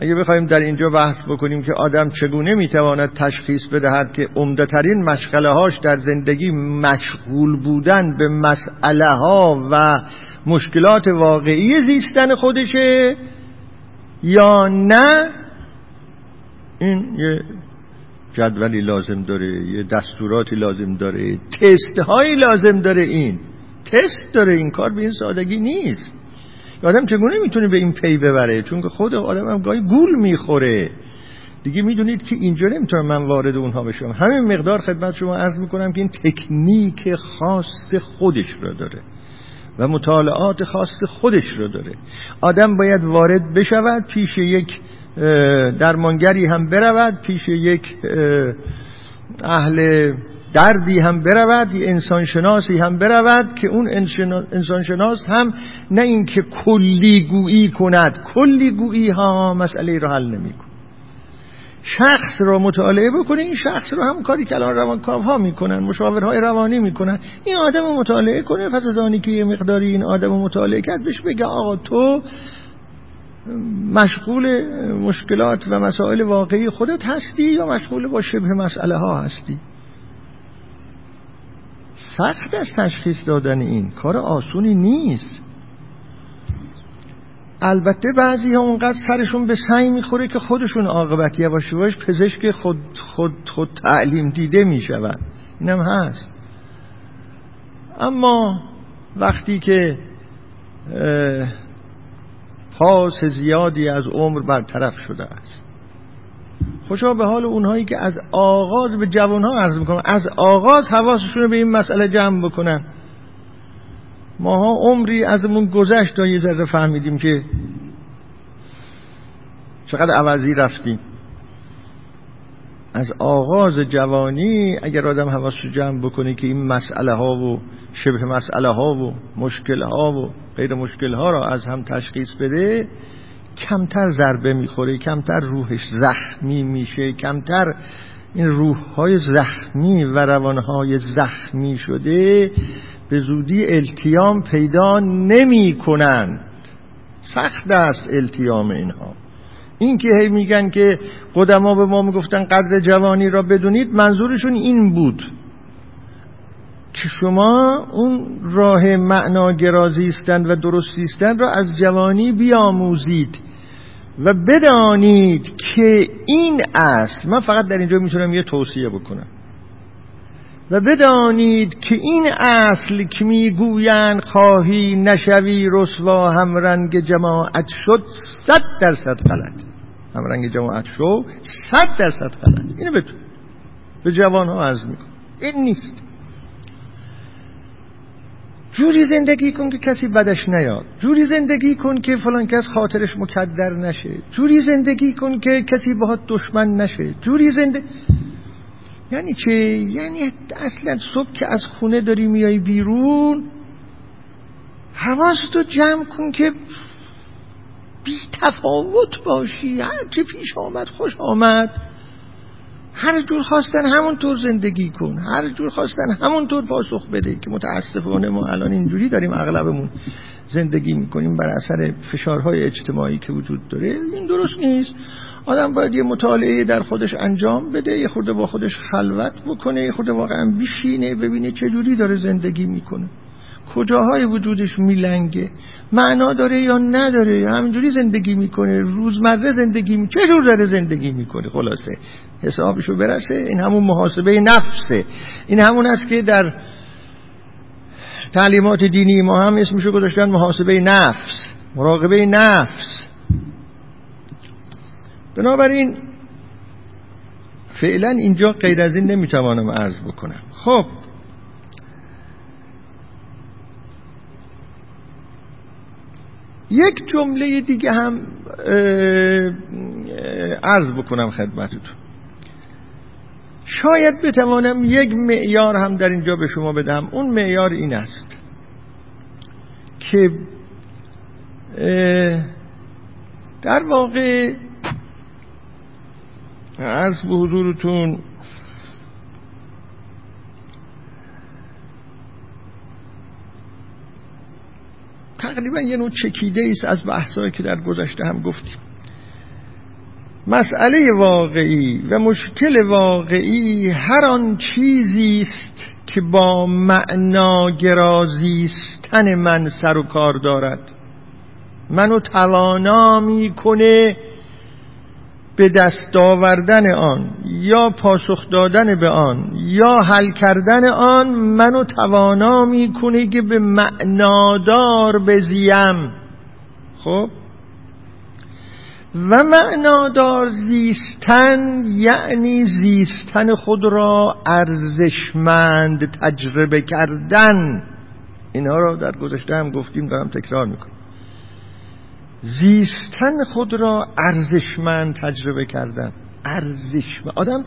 اگه بخوایم در اینجا بحث بکنیم که آدم چگونه می‌تواند تشخیص بدهد که عمدهترین مشغله هاش در زندگی مشغول بودن به مسئله ها و مشکلات واقعی زیستن خودشه یا نه؟ این یه جدولی لازم داره یه دستوراتی لازم داره تست هایی لازم داره این. تست داره این کار به این سادگی نیست. آدم چگونه می‌تونه به این پی ببره؟ چون که خود آدم هم گاهی گول می‌خوره. دیگه می‌دونید که اینجا نمی‌تونم من وارد اونها بشم. همین مقدار خدمت شما عرض می‌کنم که این تکنیک خاص خودش رو داره و مطالعات خاص خودش رو داره. آدم باید وارد بشود پیش یک درمانگری هم برود پیش یک اهل دردی هم برود یه انسان شناسی هم برود که اون انسان شناس هم نه اینکه کلی گویی کند کلی گویی ها مسئله رو حل نمیکن. شخص رو مطالعه بکنه این شخص رو هم کاری که الان روانکاو ها می‌کنن مشاورهای روانی می‌کنن این آدم رو مطالعه کنه. فتدانی که یه مقداری این آدم رو مطالعه کرد بهش بگه آقا تو مشغول مشکلات و مسائل واقعی خودت هستی یا مشغول با شبه مسئله ها هستی؟ سخت است تشخیص دادن این. کار آسونی نیست. البته بعضی ها اونقدر سرشون به سعی می‌خوره که خودشون عاقبت یواش یواش پزشک خود, خود, خود تعلیم دیده میشون اینم هست. اما وقتی که پاس زیادی از عمر برطرف شده است. خوشا به حال اونهایی که از آغاز به جوانها عرض می‌کنم از آغاز حواسشون رو به این مسئله جمع بکنن. ماها عمری ازمون گذشت تا یه ذره فهمیدیم که چقدر عوضی رفتیم. از آغاز جوانی اگر آدم حواسش جمع بکنه که این مسئله ها و شبه مسئله ها و مشکل ها و غیر مشکل ها را از هم تشخیص بده کمتر ضربه می‌خوره کمتر روحش زخمی میشه کمتر این روحهای زخمی و روانهای زخمی شده به زودی التیام پیدا نمی کنند سخت است التیام اینها. این که هی میگن که قدما به ما می‌گفتن قدر جوانی را بدونید منظورشون این بود. که شما اون راه معنا زیستن و درست زیستن را از جوانی بیاموزید و بدانید که این است. من فقط در اینجا می‌تونم یه توصیه بکنم. و بدانید که این اصل که می‌گویند خواهی نشوی رسوا همرنگ جماعت شد صد درصد غلط. همرنگ جماعت شد صد درصد غلط. اینو بدون به جوان ها عرض میکن این نیست. جوری زندگی کن که کسی بدش نیاد. جوری زندگی کن که فلان کس خاطرش مکدر نشه. جوری زندگی کن که کسی باهات دشمن نشه. جوری زندگی یعنی چه؟ یعنی اصلا صبح که از خونه داری میای بیرون حواستو جمع کن که بی تفاوت باشی. هر که پیش آمد خوش آمد. هر جور خواستن همونطور زندگی کن. هر جور خواستن همونطور پاسخ بده که متاسفانه ما الان اینجوری داریم اغلبمون زندگی می‌کنیم بر اثر فشارهای اجتماعی که وجود داره. این درست نیست. آدم باید یه مطالعه در خودش انجام بده یه خورده با خودش خلوت بکنه یه خورده واقعا بیشینه ببینه چه جوری داره زندگی می‌کنه. کجاهای وجودش میلنگه؟ معنا داره یا نداره؟ همینجوری زندگی می‌کنه روزمره زندگی می... چه جور داره زندگی می‌کنه؟ خلاصه. حسابشو برسه. این همون محاسبه نفسه. این همون است که در تعلیمات دینی ما هم اسمشو گذاشتن محاسبه نفس مراقبه نفس. بنابراین فعلا اینجا غیر از این نمی‌توانم عرض بکنم. خب. یک جمله دیگه هم عرض بکنم خدمتتون. شاید بتوانم یک معیار هم در اینجا به شما بدم. اون معیار این است که در واقع عرض به حضورتون تقریبا یه نوع چکیده است از بحثایی که در گذشته هم گفتیم. مسئله واقعی و مشکل واقعی هر آن چیزی است که با معنا گرازیستن من سر و کار دارد. منو توانا می‌کنه به دست آوردن آن یا پاسخ دادن به آن یا حل کردن آن منو توانا می‌کنه که به معنادار بزیم. خب؟ و معنادار زیستن یعنی زیستن خود را ارزشمند تجربه کردن. اینها را در گذشته هم گفتیم دارم تکرار می‌کنم. زیستن خود را ارزشمند تجربه کردن. ارزشمند آدم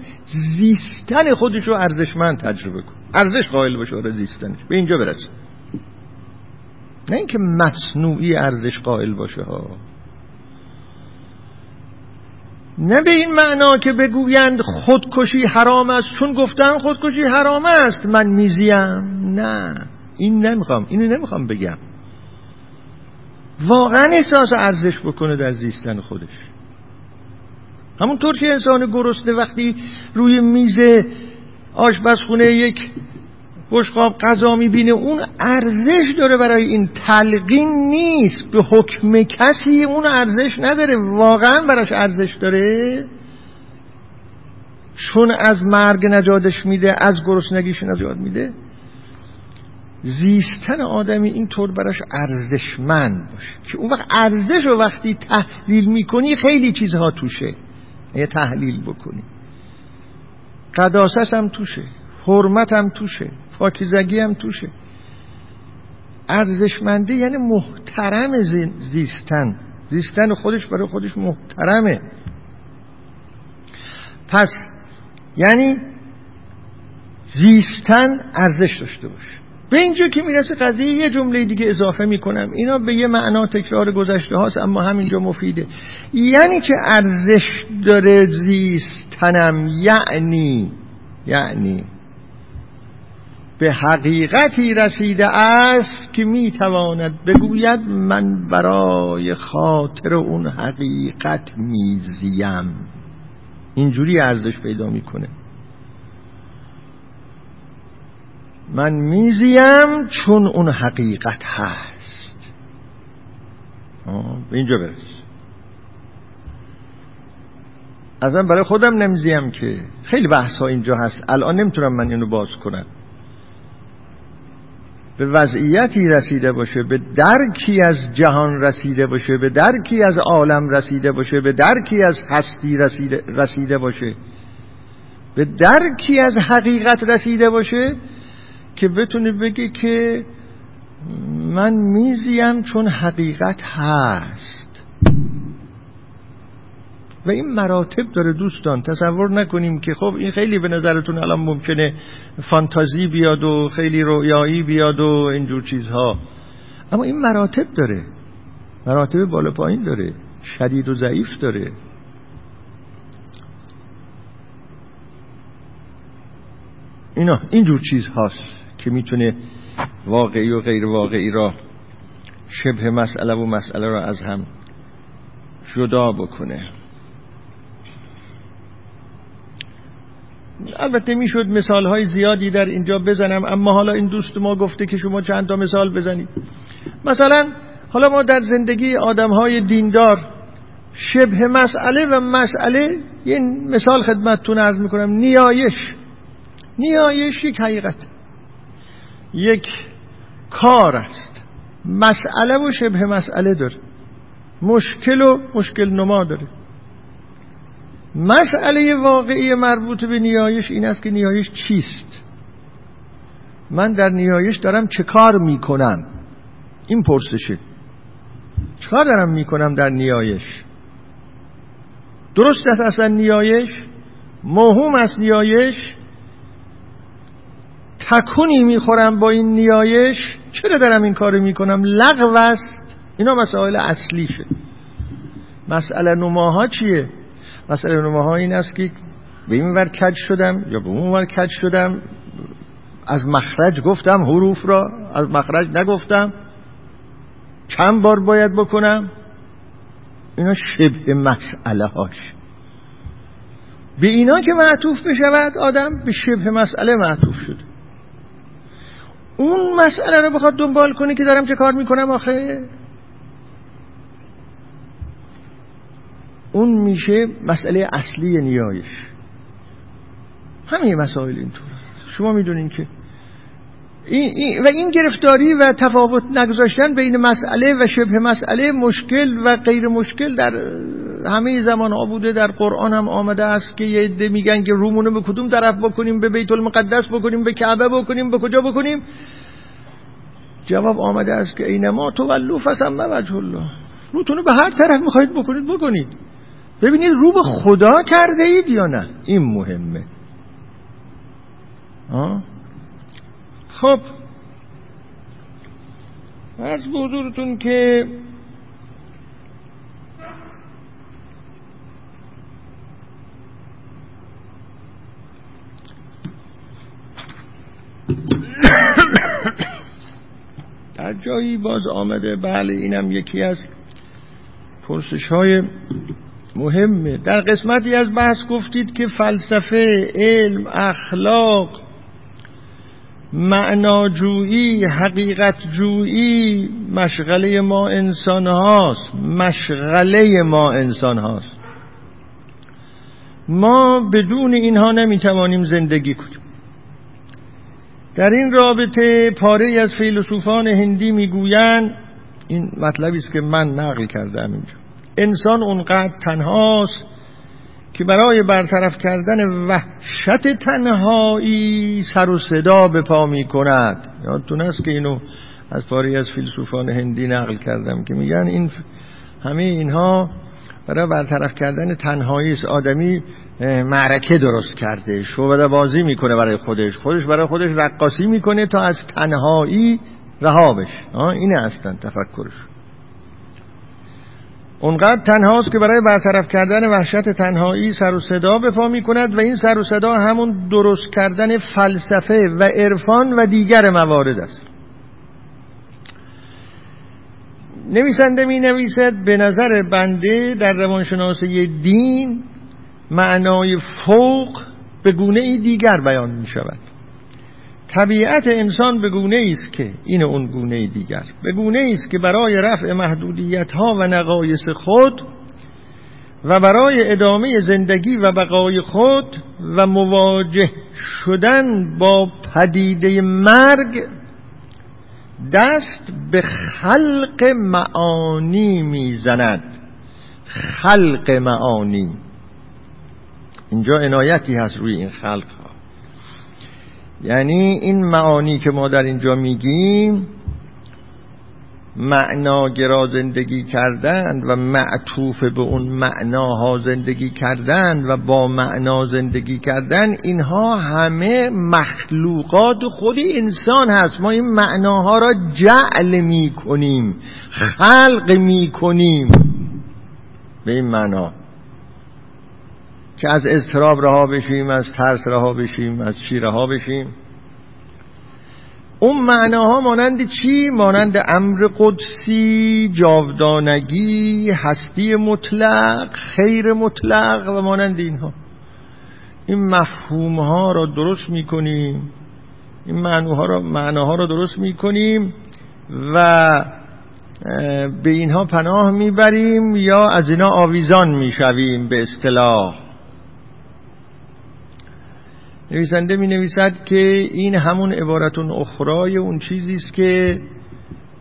زیستن خودش رو ارزشمند تجربه کن. ارزش قائل باشه برای زیستنش. به اینجا برسه نه اینکه مصنوعی ارزش قائل باشه ها. نه به این معنا که بگویند خودکشی حرام است چون گفتن خودکشی حرام است من میزیم. نه این نمی‌خوام اینو نمی‌خوام بگم. واقعا احساس ارزش بکنه در زیستن خودش. همونطور که انسان گرسنه وقتی روی میز آشپزخونه یک بشقاب غذا می‌بینه اون ارزش داره برای این. تلقین نیست. به حکم کسی اون ارزش نداره. واقعا براش ارزش داره. چون از مرگ نجادش میده از گرسنگیش نجات میده. زیستن آدمی اینطور براش ارزشمند باشه. که اون وقت ارزش رو وقتی تحلیل می‌کنی خیلی چیزها توشه. یه تحلیل بکنی. قداست هم توشه. حرمت هم توشه. پاکیزگی هم توشه. ارزشمندی یعنی محترم زیستن. زیستن خودش برای خودش محترمه. پس یعنی زیستن ارزش داشته باشه. به اینجا که می‌رسه قضیه یه جمله دیگه اضافه می‌کنم. اینا به یه معنا تکرار گذشته هاست اما همینجا مفیده. یعنی چه ارزش داره زیستنم؟ یعنی یعنی به حقیقتی رسیده است که می‌تواند بگوید من برای خاطر اون حقیقت میزیم. اینجوری ارزش پیدا می‌کنه. من میزیم چون اون حقیقت هست. به اینجا برس. ازم برای خودم نمیزیم که. خیلی بحث ها اینجا هست. الان نمی‌تونم من اینو باز کنم. به وضعیتی رسیده باشه به درکی از جهان رسیده باشه به درکی از عالم رسیده باشه به درکی از هستی رسیده, رسیده باشه. به درکی از حقیقت رسیده باشه که بتونه بگه که من میزیم چون حقیقت هست. و این مراتب داره دوستان تصور نکنیم که خب این خیلی به نظرتون الان ممکنه فانتازی بیاد و خیلی رویایی بیاد و اینجور چیزها. اما این مراتب داره. مراتب بالا پایین داره. شدید و ضعیف داره. اینا اینجور چیز هاست که می‌تونه واقعی و غیر واقعی را شبه مسئله و مسئله را از هم جدا بکنه. البته می‌شد مثال های زیادی در اینجا بزنم اما حالا این دوست ما گفته که شما چند تا مثال بزنید. مثلا حالا ما در زندگی آدم های دیندار شبه مسئله و مسئله یه مثال خدمتتون عرض می‌کنم نیایش. نیایش یک حقیقت. یک کار است. مسئله و شبه مسئله داره. مشکل و مشکل نما داره. مسئله واقعی مربوط به نیایش این است که نیایش چیست؟ من در نیایش دارم چه کار می‌کنم؟ این پرسشه. چه کار دارم می‌کنم در نیایش؟ درست است اصلا نیایش؟ مهم است نیایش؟ تکونی می‌خورم با این نیایش؟ چرا دارم این کار می‌کنم؟ لغو است. اینا مسائل اصلیشه. مسئله نماها چیه؟ مسئله نماها این است که به این ور کج شدم یا به اون ور کج شدم. از مخرج گفتم حروف را از مخرج نگفتم. چند بار باید بکنم؟ اینا شبه مسئله هاش به اینا که معطوف بشود آدم به شبه مسئله معطوف شده. اون مسئله رو بخواد دنبال کنه که دارم چه کار می‌کنم آخه؟ اون میشه مسئله اصلی نیایش. همه مسائل اینطور. شما می‌دونین که این و این گرفتاری و تفاوت نگذاشتن بین مسئله و شبه مسئله مشکل و غیر مشکل در همه زمان ها بوده. در قرآن هم آمده است که یه عده میگن که رومونو به کدوم طرف بکنیم؟ به بیت المقدس بکنیم؟ به کعبه بکنیم؟ به کجا بکنیم؟ جواب آمده است که اینما تو ولو فسم وجه الله. روتونو به هر طرف می‌خواید بکنید بکنید. ببینید رو به خدا کرده اید یا نه؟ این مهمه. آه؟ خب. از بزرگتون که در جایی باز آمده بله اینم یکی از پرسش های مهمه. در قسمتی از بحث گفتید که فلسفه علم اخلاق معناجویی حقیقت جویی مشغله ما انسان هاست مشغله ما انسان هاست ما بدون اینها نمی‌توانیم زندگی کنیم. در این رابطه پاره از فیلسوفان هندی می‌گویند این مطلبی است که من نقل کردم اینجا. انسان اونقدر تنهاست که برای برطرف کردن وحشت تنهایی سر و صدا به پا می کند یادتون است که اینو از پاری از فیلسوفان هندی نقل کردم که میگن این همه اینها برای برطرف کردن تنهایی است. آدمی معرکه درست کرده شعبده بازی می‌کنه برای خودش. خودش برای خودش رقاصی می‌کنه تا از تنهایی رها بشه. اینه هستن تفکرش. اونقدر تنهاست که برای برطرف کردن وحشت تنهایی سر و صدا به پا می کند و این سر و صدا همون درست کردن فلسفه و عرفان و دیگر موارد است. نویسنده می نویسد به نظر بنده در روانشناسی دین معنای فوق به گونه دیگر بیان می شود طبیعت انسان به گونه است که این اون گونه دیگر. به گونه است که برای رفع محدودیت ها و نقایص خود و برای ادامه زندگی و بقای خود و مواجه شدن با پدیده مرگ دست به خلق معانی می‌زند. خلق معانی. اینجا عنایتی هست روی این خلق ها. یعنی این معانی که ما در اینجا میگیم معناگرا زندگی کردن و معطوف به اون معناها زندگی کردن و با معنا زندگی کردن اینها همه مخلوقات خود انسان هست. ما این معناها را جعل می کنیم خلق می کنیم به این معنا. که از اضطراب رها بشیم از ترس رها بشیم از چی رها بشیم. اون معناها مانند چی؟ مانند امر قدسی، جاودانگی، هستی مطلق، خیر مطلق و مانند اینها. این مفهوم ها را درست می‌کنیم. این معناها را, معناها را درست می‌کنیم و به اینها پناه می‌بریم یا از اینا آویزان می‌شویم به اصطلاح. نویسنده می نویسد که این همون عبارتون اخرای اون چیزی است که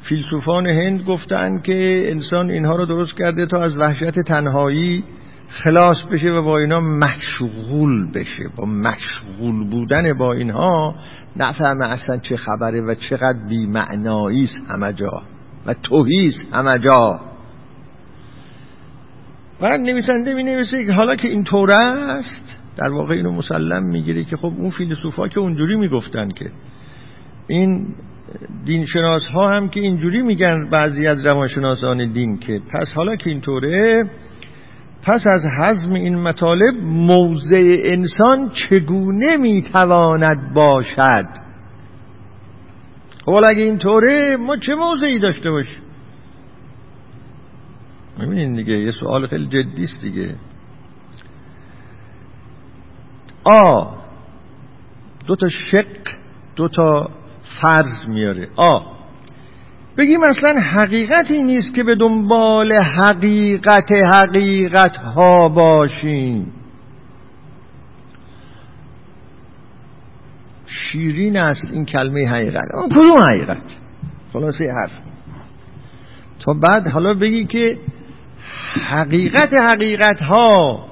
فیلسوفان هند گفتن که انسان اینها رو درست کرده تا از وحشت تنهایی خلاص بشه و با اینا مشغول بشه. با مشغول بودن با اینها نفهم اصلا چه خبره و چقدر بی است همه جا و توهیست همه جا. بعد نویسنده می نویسه حالا که این طور است در واقع اینو مسلم می‌گیره که خب اون فیلسوفا که اونجوری می‌گفتن که این دینشناس ها هم که اینجوری میگن بعضی از روانشناسان دین که پس حالا که اینطوره پس از حزم این مطالب موضع انسان چگونه می‌تواند باشد؟ خب اگه اینطوره ما چه موضعی داشته باشیم؟ می‌بینین دیگه یه سوال خیلی جدیست دیگه. آ دو تا شق دو تا فرض میاره. آ. بگیم اصلا حقیقتی نیست که به دنبال حقیقت حقیقت ها باشیم. شیرین است این کلمه حقیقت. کدوم حقیقت؟ خلاصه حرف. تا بعد حالا بگی که حقیقت حقیقت ها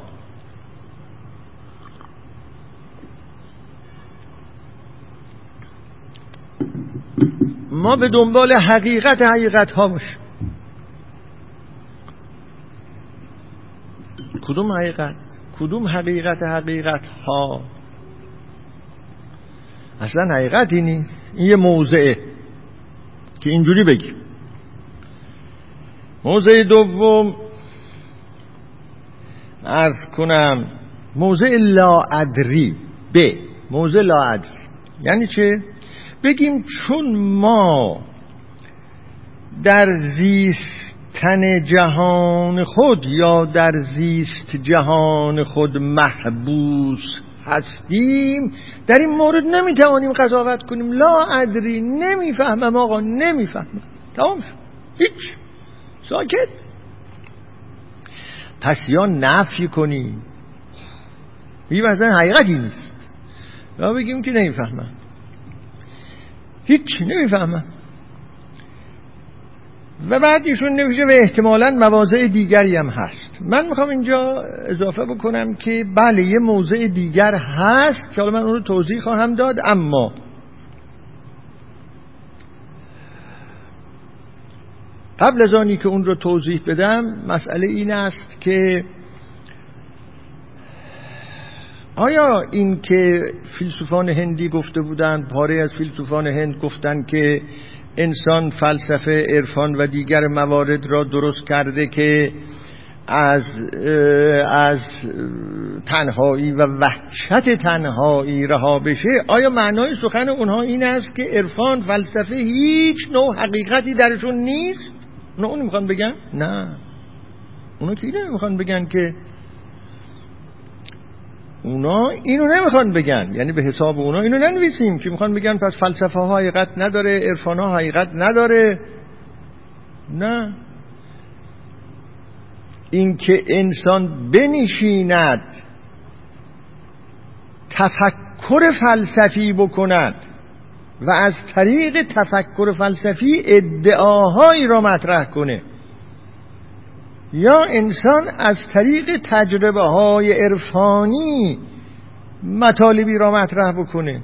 ما به دنبال حقیقت حقیقت ها باشیم کدوم حقیقت؟ کدوم حقیقت حقیقت ها اصلا حقیقتی نیست. این یه موضعه که اینجوری بگیم. موضع دوم ارز کنم موضع لاعدری ب موضع لاعدری یعنی چه؟ بگیم چون ما در زیستن جهان خود یا در زیست جهان خود محبوس هستیم در این مورد نمی‌توانیم قضاوت کنیم. لا ادری نمی‌فهمم آقا نمی‌فهمم. تمام هیچ. ساکت. پس یا نفی کنیم. این مثلا حقیقتی نیست. یا بگیم که نمی‌فهمم. هیچ نمی‌فهمم و بعد ایشون نمیشه و احتمالا مواضع دیگری هم هست. من می‌خوام اینجا اضافه بکنم که بله یه موضع دیگر هست که حالا من اون رو توضیح خواهم داد اما قبل از آنی که اون رو توضیح بدم مسئله این است که آیا این که فیلسوفان هندی گفته بودند پاره از فیلسوفان هند گفتند که انسان فلسفه عرفان و دیگر موارد را درست کرده که از از تنهایی و وحشت تنهایی رها بشه آیا معنای سخن اونها این است که عرفان فلسفه هیچ نوع حقیقتی درشون نیست؟ اونا اونو می‌خوان بگن؟ نه. اونا که اینو می‌خوان بگن که اونا اینو نمی‌خوان بگن. یعنی به حساب اونا اینو ننویسیم که می‌خوان بگن پس فلسفه ها حقیقت نداره عرفان ها حقیقت نداره. نه. اینکه انسان بنشیند تفکر فلسفی بکند و از طریق تفکر فلسفی ادعاهایی را مطرح کنه. یا انسان از طریق تجربه های عرفانی مطالبی را مطرح بکنه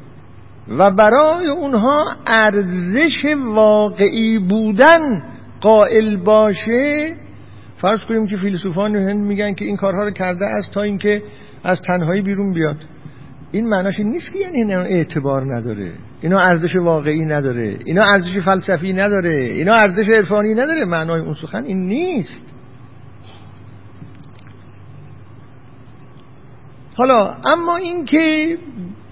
و برای اونها ارزش واقعی بودن قائل باشه فرض کنیم که فیلسوفان هند میگن که این کارها رو کرده است تا اینکه از تنهایی بیرون بیاد. این معناش نیست که یعنی اینا اعتبار نداره. اینا ارزش واقعی نداره. اینا ارزش فلسفی نداره. اینا ارزش عرفانی نداره. معنای اون سخن این نیست. حالا اما اینکه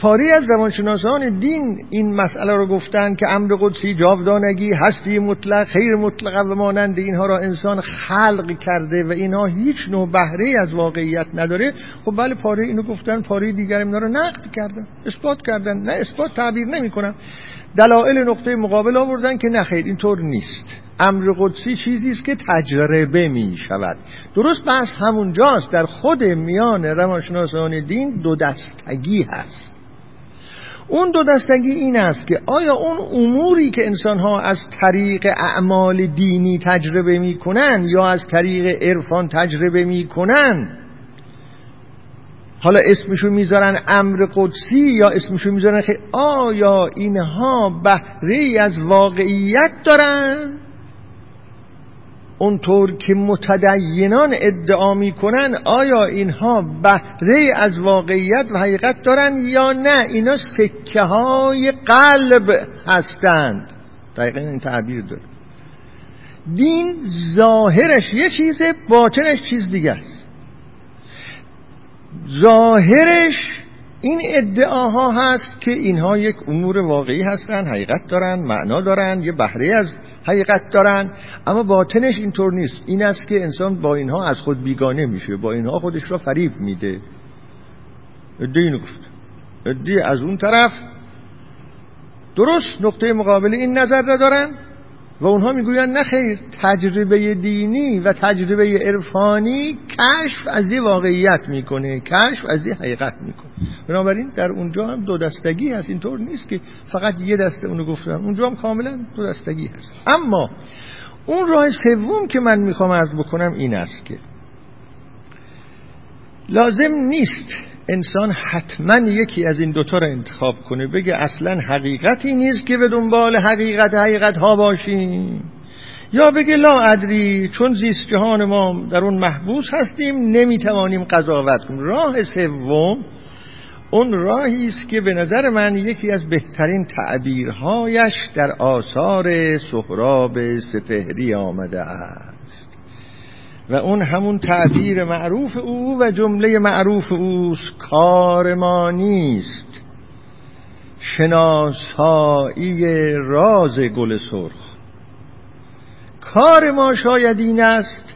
پاری از زبانشناسان دین این مسئله رو گفتن که امر قدسی جاودانگی هستی مطلق خیر مطلق و مانند اینها را انسان خلق کرده و اینها هیچ نوع بهره از واقعیت نداره خب بله پاره اینو گفتن پاره دیگر اینا رو نقد کردن اثبات کردن نه اثبات تعبیر نمی کنم دلایل نقطه مقابل آوردن که نه خیر اینطور نیست. امر قدسی چیزی است که تجربه می شود درست بحث همونجاست در خود میان روانشناسان دین دو دستگی هست. اون دو دستگی این است که آیا اون اموری که انسان ها از طریق اعمال دینی تجربه می‌کنن یا از طریق عرفان تجربه می‌کنن؟ حالا اسمشو می‌ذارن امر قدسی یا اسمشو می‌ذارن خیلی آیا اینها بهره از واقعیت دارن؟ اونطور که متدینان ادعا می‌کنن آیا اینها بهره از واقعیت و حقیقت دارن یا نه؟ اینا سکه های قلب هستند. دقیقا این تعبیر داره. دین ظاهرش یه چیزه باطنش چیز دیگه است. ظاهرش این ادعاها هست که اینها یک امور واقعی هستند حقیقت دارن معنا دارن یه بهره از حقیقت دارن اما باطنش اینطور نیست. این است که انسان با اینها از خود بیگانه میشه با اینها خودش را فریب میده. ادعی اینو گفت. ادعی از اون طرف درست نقطه مقابل این نظر را دارن. و اونها می‌گویند نه خیر تجربه دینی و تجربه عرفانی کشف از یه واقعیت می‌کنه کشف از یه حقیقت می‌کنه. بنابراین در اونجا هم دو دستگی هست اینطور نیست که فقط یه دسته اونو گفتم اونجا هم کاملا دو دستگی هست. اما اون راه سوم که من می‌خوام از بکنم این است که لازم نیست انسان حتما یکی از این دوتا رو انتخاب کنه بگه اصلا حقیقتی نیست که به دنبال حقیقت حقیقت ها باشیم. یا بگه لا ادری چون زیست جهان ما در اون محبوس هستیم نمی‌توانیم قضاوت کنیم. راه سوم اون راهی است که به نظر من یکی از بهترین تعبیرهایش در آثار سهراب سپهری آمده است. و اون همون تعبیر معروف او و جمله معروف اوست کار ما نیست. شناسایی راز گل سرخ. کار ما شاید این است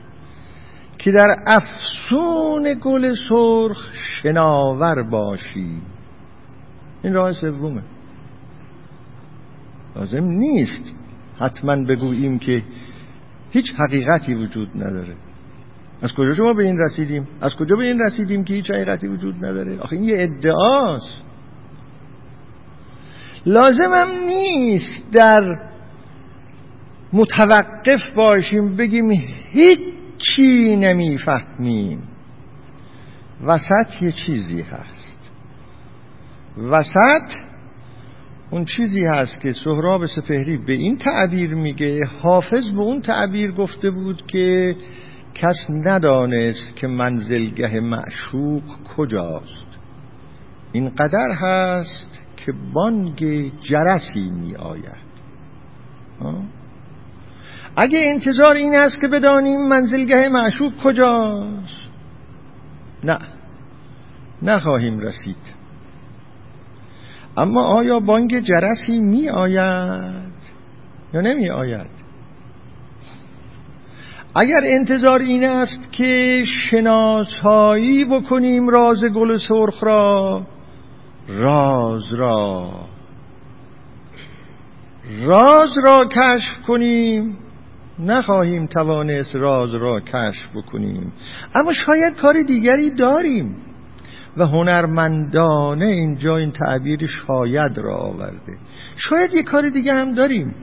که در افسون گل سرخ شناور باشی. این راه سومه. لازم نیست حتما بگوییم که هیچ حقیقتی وجود نداره. از کجا شما به این رسیدیم؟ از کجا به این رسیدیم که هیچ حقیقتی وجود نداره؟ آخه این یه ادعاست. لازمم نیست در متوقف باشیم بگیم هیچی نمی‌فهمیم. وسط یه چیزی هست. وسط اون چیزی هست که سهراب سپهری به این تعبیر میگه حافظ به اون تعبیر گفته بود که کس ندانست که منزلگه معشوق کجاست. این قدر هست که بانگ جرسی می آید اگه انتظار این است که بدانیم منزلگه معشوق کجاست. نه نخواهیم رسید. اما آیا بانگ جرسی می آید یا نمی آید اگر انتظار این است که شناسایی بکنیم راز گل سرخ را راز را راز را کشف کنیم نخواهیم توانست راز را کشف بکنیم. اما شاید کار دیگری داریم و هنرمندانه اینجا این تعبیر شاید را آورده. شاید یک کار دیگه هم داریم.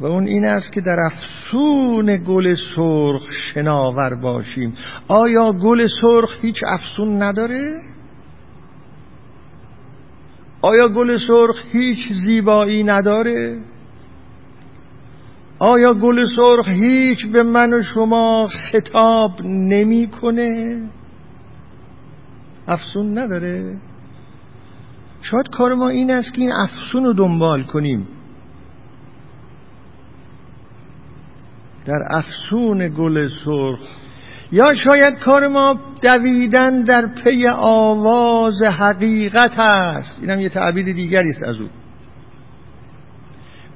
و اون این است که در افسون گل سرخ شناور باشیم آیا گل سرخ هیچ افسون نداره؟ آیا گل سرخ هیچ زیبایی نداره؟ آیا گل سرخ هیچ به من و شما خطاب نمی‌کنه؟ افسون نداره؟ شاید کار ما این است که این افسون رو دنبال کنیم در افسون گل سرخ. یا شاید کار ما دویدن در پی آواز حقیقت است. اینم یه تعبیر دیگری است از او.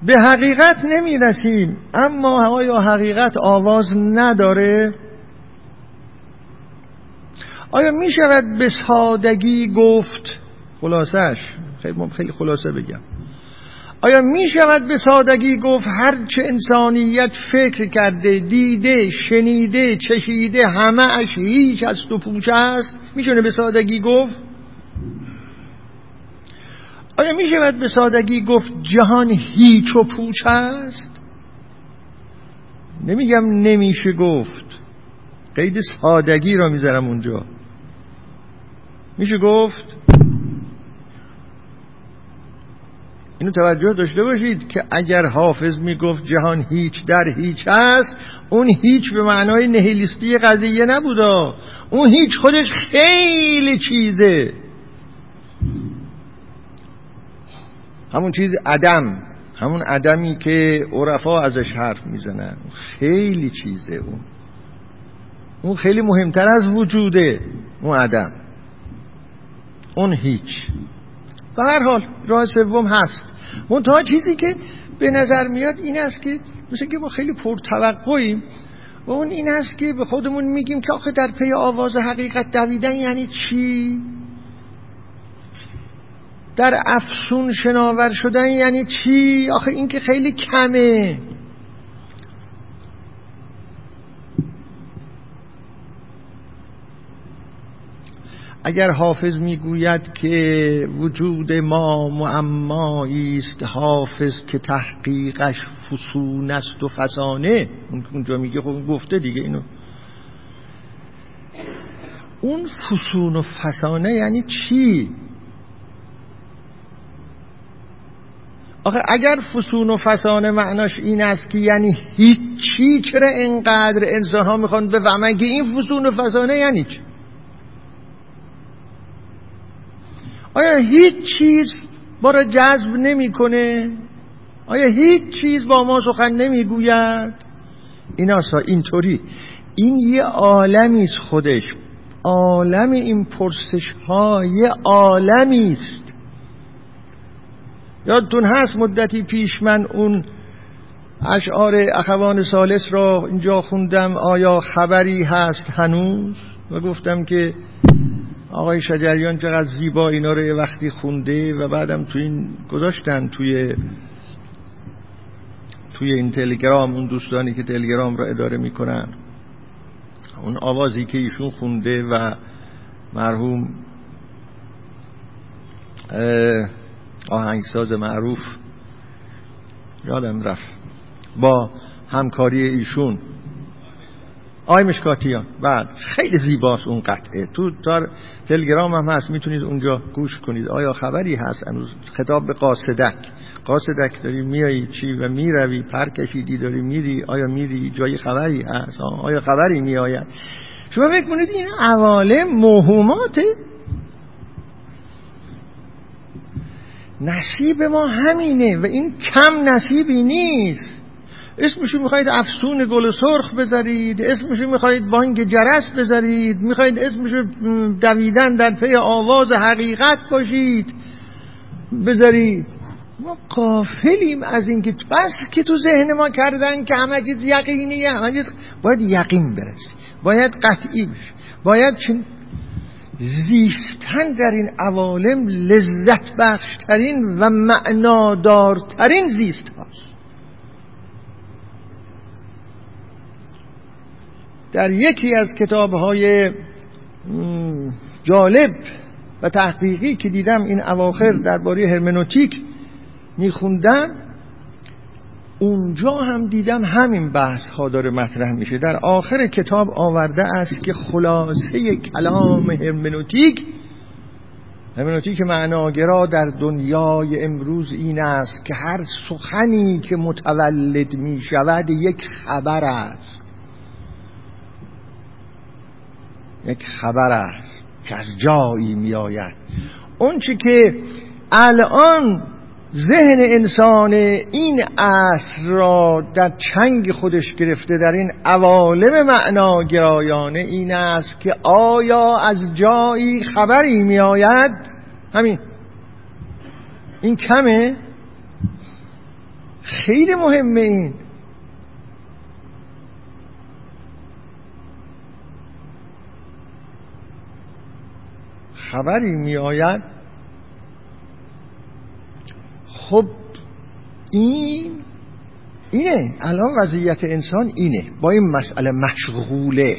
به حقیقت نمی رسیم اما آیا حقیقت آواز نداره. آیا می شود به سادگی گفت؟ خلاصش خیلی خلاصه بگم. آیا می شود به سادگی گفت هرچه انسانیت فکر کرده دیده شنیده چشیده همه اش هیچ از تو پوچ است؟ میشونه به سادگی گفت؟ آیا می شود به سادگی گفت جهان هیچ و پوچ است؟ نمیگم نمیشه گفت. قید سادگی را می‌ذارم اونجا. میشه گفت اینو توجه داشته باشید که اگر حافظ می‌گفت جهان هیچ در هیچ است اون هیچ به معنای نهیلیستی قضیه نبودا. اون هیچ خودش خیلی چیزه. همون چیز عدم. همون عدمی که عرفا ازش حرف می‌زنن. خیلی چیزه اون. اون خیلی مهمتر از وجوده اون عدم. اون هیچ. به هر حال راه سوم هست منتها چیزی که به نظر میاد این است که مثل که ما خیلی پرتوقعیم و اون این است که به خودمون میگیم که آخه در پی آواز حقیقت دویدن یعنی چی؟ در افسون شناور شدن یعنی چی؟ آخه این که خیلی کمه اگر حافظ می‌گوید که وجود ما معمایی است حافظ که تحقیقش فسون است و فسانه. اونجا میگه خب گفته دیگه اینو. اون فسون و فسانه یعنی چی؟ آخه اگر فسون و فسانه معناش این است که یعنی هیچی چرا اینقدر انسان ها می‌خوان به که این فسون و فسانه یعنی چی؟ آیا هیچ چیز ما را جذب نمی‌کنه؟ آیا هیچ چیز با ما سخن نمی‌گوید؟ این آسا اینطوری. این یه عالمی است خودش. عالم این پرسش های عالمی است. یادتون هست مدتی پیش من اون اشعار اخوان سالس را اینجا خوندم آیا خبری هست هنوز؟ و گفتم که آقای شجریان چقدر زیبا اینا رو یه وقتی خونده و بعدم تو این گذاشتن توی توی این تلگرام اون دوستانی که تلگرام را اداره می‌کنن. اون آوازی که ایشون خونده و مرحوم آهنگساز معروف یادم رفت با همکاری ایشون. آی مشکاتیان. بعد خیلی زیباست اون قطعه. تو تلگرام هم هست. می‌تونید اونجا گوش کنید. آیا خبری هست؟ امروز خطاب به قاصدک قاصدک داری میایی چی و می‌روی؟ پر کشیدی داری میری. آیا میری جای خبری هست؟ آیا خبری میآید؟ شما فکر کنید این عوالم موهوماته نصیب ما همینه و این کم نصیبی نیست. اسمشو می‌خواید افسون گل سرخ بذارید اسمشو می‌خواید بانگ جرس بذارید می‌خواید اسمشو دویدن در پی آواز حقیقت باشید بذارید. ما قافلیم از اینکه بس که تو ذهن ما کردن که همه چیز یقینیه همه چیز باید یقین برسید باید قطعی بشه باید چون زیستن در این عوالم لذت بخشترین و معنادارترین زیست هاست در یکی از کتاب های جالب و تحقیقی که دیدم این اواخر درباره هرمنوتیک میخوندم اونجا هم دیدم همین بحث ها داره مطرح میشه. در آخر کتاب آورده است که خلاصه کلام هرمنوتیک هرمنوتیک معناگرا در دنیای امروز این است که هر سخنی که متولد می شود یک خبر است. یک خبر است که از جایی می آید اون که الان ذهن انسان این عصر را در چنگ خودش گرفته در این عوالم معناگرایانه این است که آیا از جایی خبری می آید همین. این کمه؟ خیلی مهمه این. خبری می آید خب این اینه. الان وضعیت انسان اینه. با این مسئله مشغوله.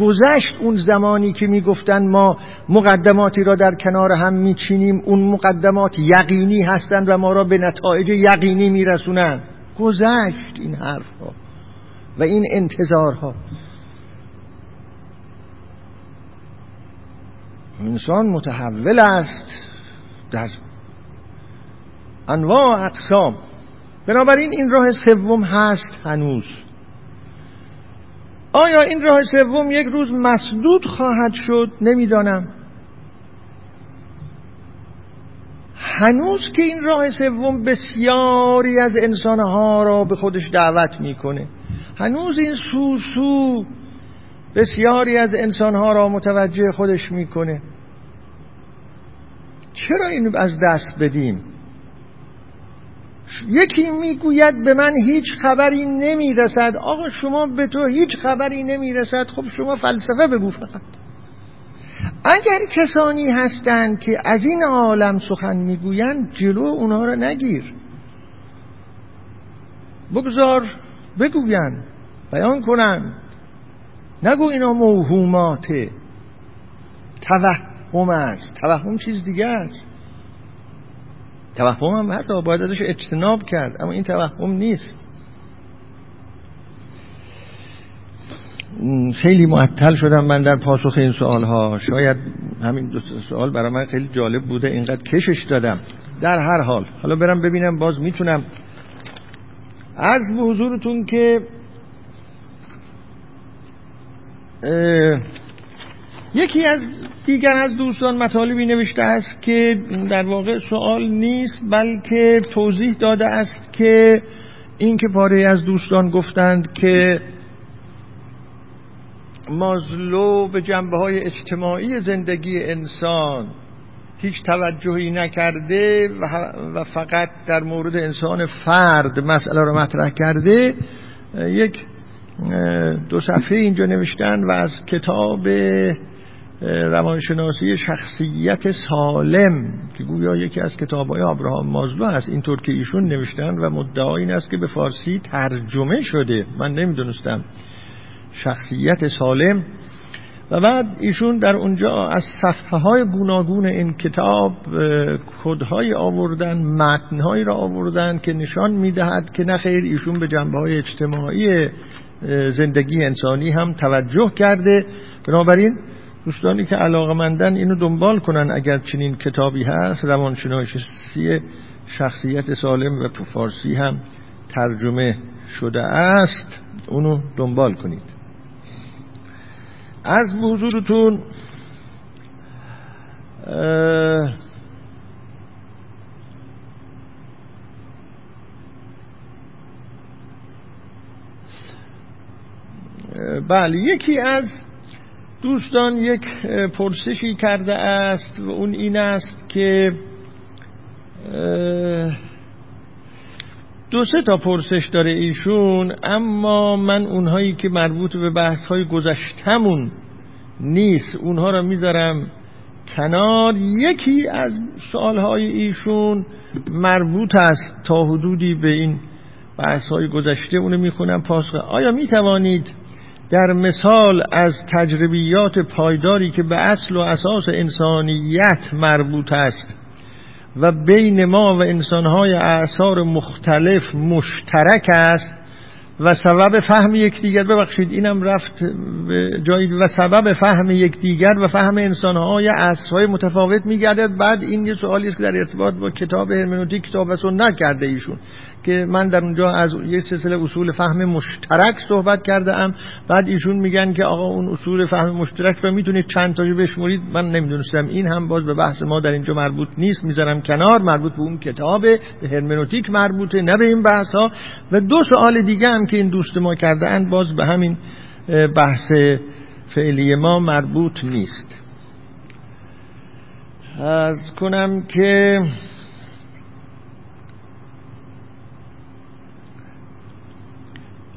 گذشت اون زمانی که می‌گفتن ما مقدماتی را در کنار هم میچینیم اون مقدمات یقینی هستند و ما را به نتایج یقینی میرسونن گذشت این حرفها و این انتظارها. انسان متحول است در انواع اقسام. بنابراین این راه سوم هست هنوز. آیا این راه سوم یک روز مسدود خواهد شد؟ نمی‌دانم. هنوز که این راه سوم بسیاری از انسانها را به خودش دعوت می‌کنه. هنوز این سوسو بسیاری از انسانها را متوجه خودش می‌کنه. چرا اینو از دست بدیم؟ یکی می‌گوید به من هیچ خبری نمی‌رسد. آقا شما به تو هیچ خبری نمی‌رسد. خب شما فلسفه بگو فقط. اگر کسانی هستند که از این عالم سخن می‌گویند جلو اونها را نگیر. بگذار بگوین بیان کنن نگو اینا موهوماته توهم است. توهم چیز دیگه است. توهم هم حتی باید ازش اجتناب کرد اما این توهم نیست. خیلی معطل شدم من در پاسخ این سوال ها شاید همین دو سوال برای من خیلی جالب بوده اینقدر کشش دادم. در هر حال حالا برم ببینم باز می‌تونم. از به حضورتون که یکی از دیگر از دوستان مطالبی نوشته است که در واقع سوال نیست بلکه توضیح داده است که این که پاره از دوستان گفتند که مازلو به جنبه های اجتماعی زندگی انسان هیچ توجهی نکرده و فقط در مورد انسان فرد مسئله را مطرح کرده یک دو صفحه اینجا نوشتن و از کتاب روانشناسی شخصیت سالم که گویا یکی از کتابهای ابراهام مازلو هست. اینطور که ایشون نوشتن و مدعا این است که به فارسی ترجمه شده. من نمی‌دونستم. شخصیت سالم. و بعد ایشون در اونجا از صفحه های گوناگون این کتاب کدهای آوردن متنهایی را آوردن که نشان می‌دهد که نخیر ایشون به جنبه های اجتماعی زندگی انسانی هم توجه کرده. بنابراین دوستانی که مندن اینو دنبال کنن اگر چنین کتابی هست. روانشناسی شخصیت سالم و فارسی هم ترجمه شده است. اونو دنبال کنید. از حضورتون بله یکی از دوستان یک پرسشی کرده است و اون این است که دو سه تا پرسش داره ایشون اما من اونهایی که مربوط به بحث های گذشتمون نیست اونها را می‌ذارم کنار. یکی از سوالهای ایشون مربوط است تا حدودی به این بحث های گذشته اونو می‌خونم پاسخ. آیا می‌توانید در مثال از تجربیات پایداری که به اصل و اساس انسانیت مربوط است و بین ما و انسانهای اعثار مختلف مشترک است و سبب فهم یکدیگر ببخشید اینم رفت جایی و سبب فهم یکدیگر و فهم انسانهای اصرهای متفاوت میگردد. بعد این یه سوالی است که در ارتباط با کتاب هرمنوتیک کتاب و سنت کرده ایشون. که من در اونجا از یه سلسله اصول فهم مشترک صحبت کرده ام بعد ایشون میگن که آقا اون اصول فهم مشترک رو می‌تونید چند تاشو بشمرید. من نمی‌دونستم. این هم باز به بحث ما در اینجا مربوط نیست. می‌ذارم کنار. مربوط به اون کتاب به هرمنوتیک مربوطه نه به این بحث ها و دو سوال دیگه هم که این دوست ما کرده اند باز به همین بحث فعلی ما مربوط نیست. از کنم که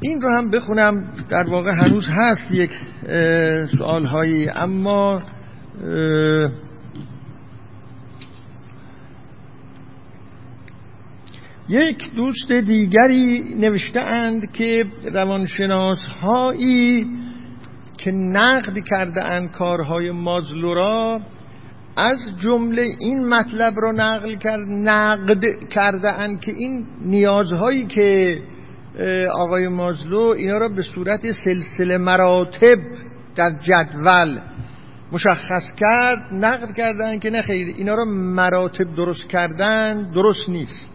این رو هم بخونم در واقع هنوز هست یک سوال هایی اما یک دوست دیگری نوشته اند که روانشناس هایی که نقد کرده اند کارهای مازلو را از جمله این مطلب را نقل کرد نقد کرده اند که این نیازهایی که آقای مازلو اینا را به صورت سلسله مراتب در جدول مشخص کرد نقد کردن که نه اینا را مراتب درست کردن درست نیست.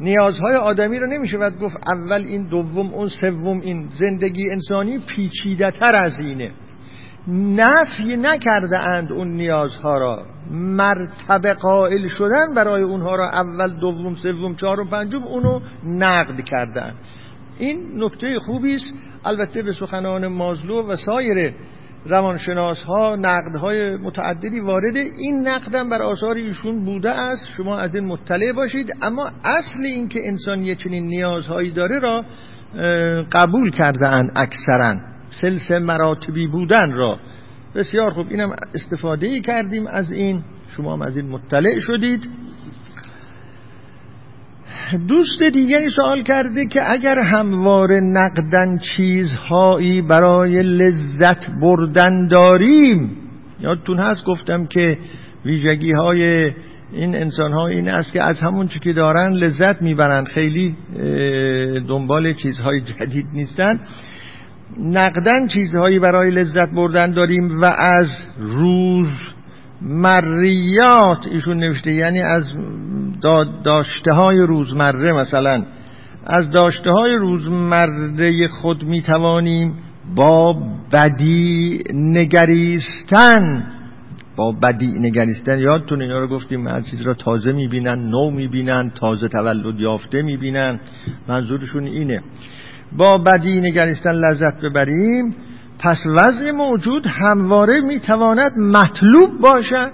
نیازهای آدمی رو نمیشه باید گفت اول این دوم اون سوم این. زندگی انسانی پیچیده تر از اینه. نفی نکرده اند اون نیازها را. مرتبه قائل شدن برای اونها را اول دوم سوم چهارم پنجم اونو نقد کردن این نکته خوبی است. البته به سخنان مازلو و سایر روانشناس ها نقد های متعددی وارد این نقدم بر آثار ایشون بوده است. شما از این مطلع باشید. اما اصل این که انسان یه چنین نیازهایی داره را قبول کرده اند اکثرا. سلسله مراتبی بودن را. بسیار خوب. اینم استفاده ای کردیم از این. شما هم از این مطلع شدید. دوست دیگری سوال کرده که اگر هموار نقدن چیزهایی برای لذت بردن داریم. یادتون هست گفتم که ویژگی های این انسان ها این است که از همون چی که دارن لذت می‌برند. خیلی دنبال چیزهای جدید نیستن. نقدن چیزهایی برای لذت بردن داریم و از روز مریات ایشون نوشته یعنی از داشته های روزمره مثلا. از داشته های روزمره خود می توانیم با بدی نگریستن. با بدی نگریستن یادتون اینا رو گفتیم هر چیز را تازه می‌بینن نو می‌بینن تازه تولد یافته می‌بینن. منظورشون اینه. با بدی نگریستن لذت ببریم پس وضع موجود همواره می‌تواند مطلوب باشد.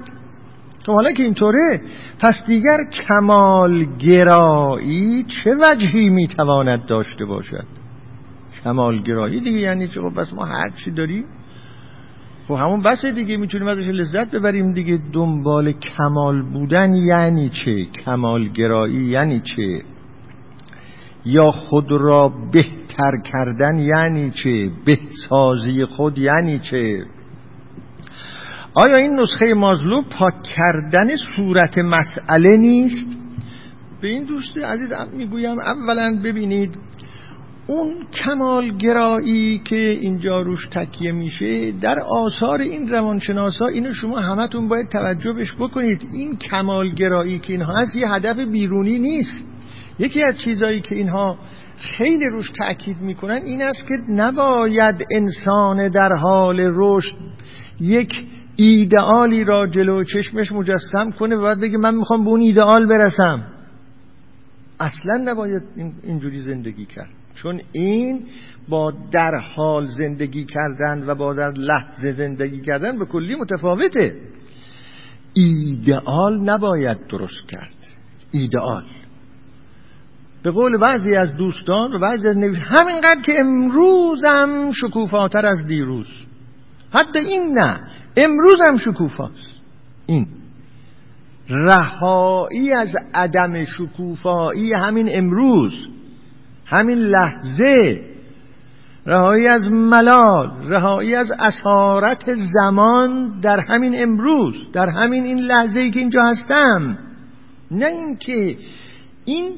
تو حالا که اینطوره پس دیگر کمال گرایی چه وجهی می‌تواند داشته باشد؟ کمال گرایی دیگه یعنی چه؟ خب بس ما هر چی داریم خب همون بسه دیگه می‌تونیم ازش لذت ببریم دیگه. دنبال کمال بودن یعنی چه؟ کمال گرایی یعنی چه؟ یا خود را بهتر کردن یعنی چه؟ بهسازی خود یعنی چه؟ آیا این نسخه مازلو پاک کردن صورت مسئله نیست؟ به این دوست عزیز می‌گویم اولا ببینید اون کمالگرایی که اینجا روش تکیه میشه در آثار این روانشناسا اینو شما همتون باید توجه بش بکنید. این کمالگرایی که اینها هست یه هدف بیرونی نیست. یکی از چیزایی که اینها خیلی روش تاکید می‌کنن این است که نباید انسان در حال رشد یک ایدئالی را جلو چشمش مجسم کنه و بعد بگه من می‌خوام به اون ایدئال برسم. اصلا نباید اینجوری زندگی کرد. چون این با در حال زندگی کردن و با در لحظه زندگی کردن به کلی متفاوته. ایدئال نباید درست کرد. ایدئال. به قول بعضی از دوستان و بعضی از نویس همینقدر که امروزم شکوفاتر از دیروز. حتی این نه امروز هم شکوفاست. این. رهایی از عدم شکوفایی همین امروز همین لحظه. رهایی از ملال رهایی از اسارت زمان در همین امروز در همین این لحظه ای که اینجا هستم. نه اینکه این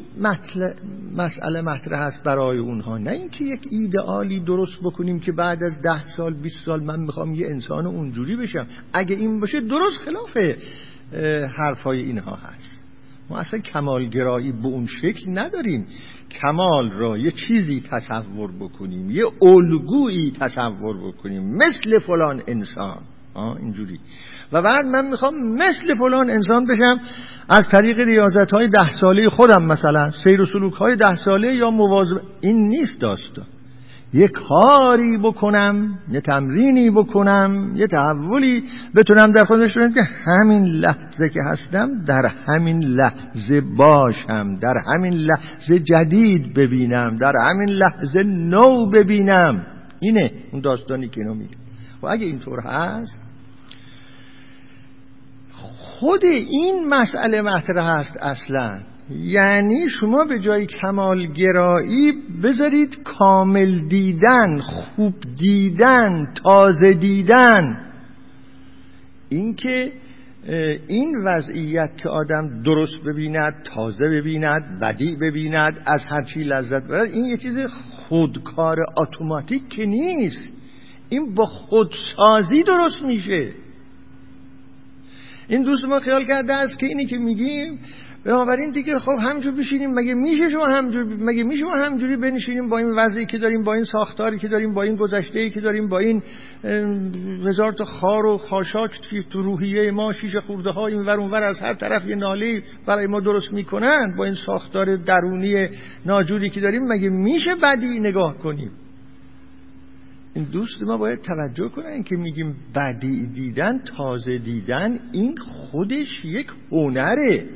مسئله مطرح است برای اونها. نه اینکه یک ایدئالی درست بکنیم که بعد از ده سال 20 سال من می‌خوام یه انسان اونجوری بشم. اگه این باشه درست خلاف حرفای اینها هست. ما اصلا کمالگرایی به اون شکل نداریم. کمال را یه چیزی تصور بکنیم یه الگویی تصور بکنیم. مثل فلان انسان. اینجوری. و بعد من می‌خوام مثل فلان انسان بشم از طریق ریاضت های ده ساله خودم مثلا سیر و سلوک های ده ساله یا مواظب این نیست داستان. یه کاری بکنم یه تمرینی بکنم یه تحولی بتونم در خودش که همین لحظه که هستم در همین لحظه باشم در همین لحظه جدید ببینم در همین لحظه نو ببینم. اینه اون داستانی که اینو و اگه اینطور هست خود این مسئله مطرح هست اصلا. یعنی شما به جای کمالگرایی بذارید کامل دیدن خوب دیدن تازه دیدن. اینکه این وضعیت که آدم درست ببیند تازه ببیند بدی ببیند از هر چی لذت ببرد این یه چیز خودکار اتوماتیک که نیست. این با خودسازی درست میشه. این دوست ما خیال کرده است که اینی که میگیم بنابراین دیگه خب همجور بشینیم مگه میشه شما همجور مگه میشه شما همجوری بنشینیم با این وضعی که داریم با این ساختاری که داریم با این گذشته ای که داریم با این هزار تا خار و خاشاک تو روحیه ما شیشه خورده ها این ور ور از هر طرف یه ناله برای ما درست می‌کنن با این ساختار درونی ناجوری که داریم مگه میشه بدی نگاه کنیم؟ این دوست ما باید توجه کنن که میگیم بدی دیدن تازه دیدن این خودش یک هنره.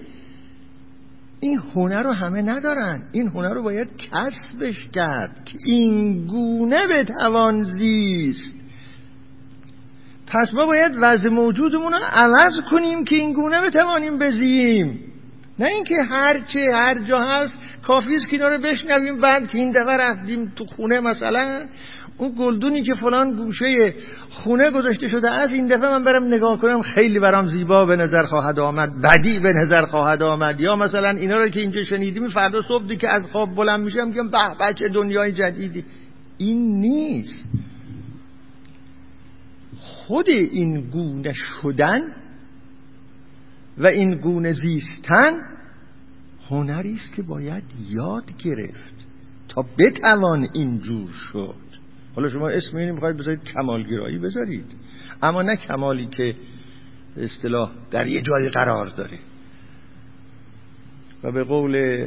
این هنر رو همه ندارن. این هنر رو باید کسبش کرد که این گونه بتوان زیست. پس ما باید وضع موجودمون رو عوض کنیم که این گونه بتوانیم بزییم. نه اینکه هر چه هر جا هست کافی است که رو بشنویم بعد که این دفعه رفتیم تو خونه مثلا اون گلدونی که فلان گوشه خونه گذاشته شده از این دفعه من برم نگاه کنم خیلی برام زیبا به نظر خواهد آمد بدی به نظر خواهد آمد. یا مثلا اینا رو که اینجا شنیدیم فردا صبح که از خواب بلند میشم میگم به بچه دنیای جدیدی. این نیست. خود این گونه شدن و این گونه زیستن هنری است که باید یاد گرفت تا بتوان اینجور شد. حالا شما اسم اینی می‌خواید بذارید کمالگرایی بذارید. اما نه کمالی که اصطلاح در یه جای قرار داره. و به قول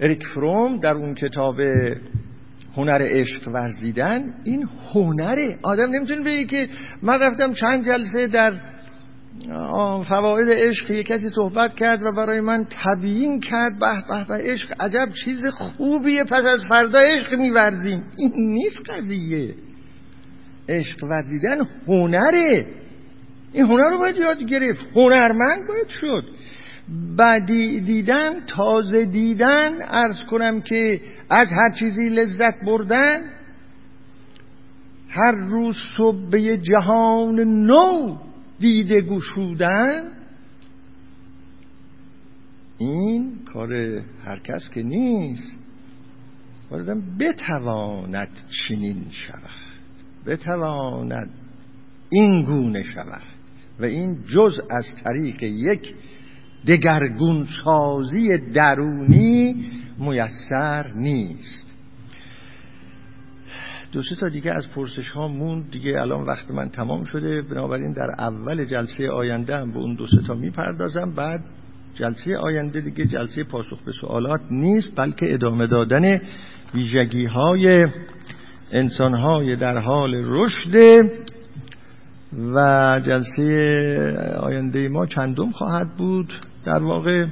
اریک فروم در اون کتاب هنر عشق ورزیدن این هنره آدم نمی‌تونه بگه که من رفتم چند جلسه در فواید عشق. یک کسی صحبت کرد و برای من تبیین کرد به به به عشق عجب چیز خوبیه پس از فردا عشق میورزیم. این نیست قضیه. عشق ورزیدن هنره. این هنر رو باید یاد گرفت. هنرمند باید شد. بدی دیدن تازه دیدن ارز کنم که از هر چیزی لذت بردن هر روز صبح به جهان نو. دیده گشودن این کار هر کس که نیست. باید بتواند چنین شود بتواند این گونه شود و این جز از طریق یک دگرگون سازی درونی میسر نیست. دو سه تا دیگه از پرسش ها موند. دیگه الان وقت من تمام شده. بنابراین در اول جلسه آینده هم به اون دو سه تا می‌پردازم. بعد جلسه آینده دیگه جلسه پاسخ به سوالات نیست بلکه ادامه دادن ویژگی های انسان های در حال رشد و جلسه آینده ما چندم خواهد بود. در واقع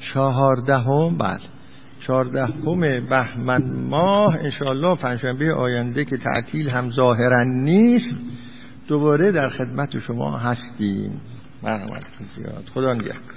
چهاردهم بله. چهاردهم بهمن ماه انشاءالله پنجشنبه آینده که تعطیل هم ظاهرا نیست دوباره در خدمت شما هستیم. مرحمت زیاد خدا نگهدار.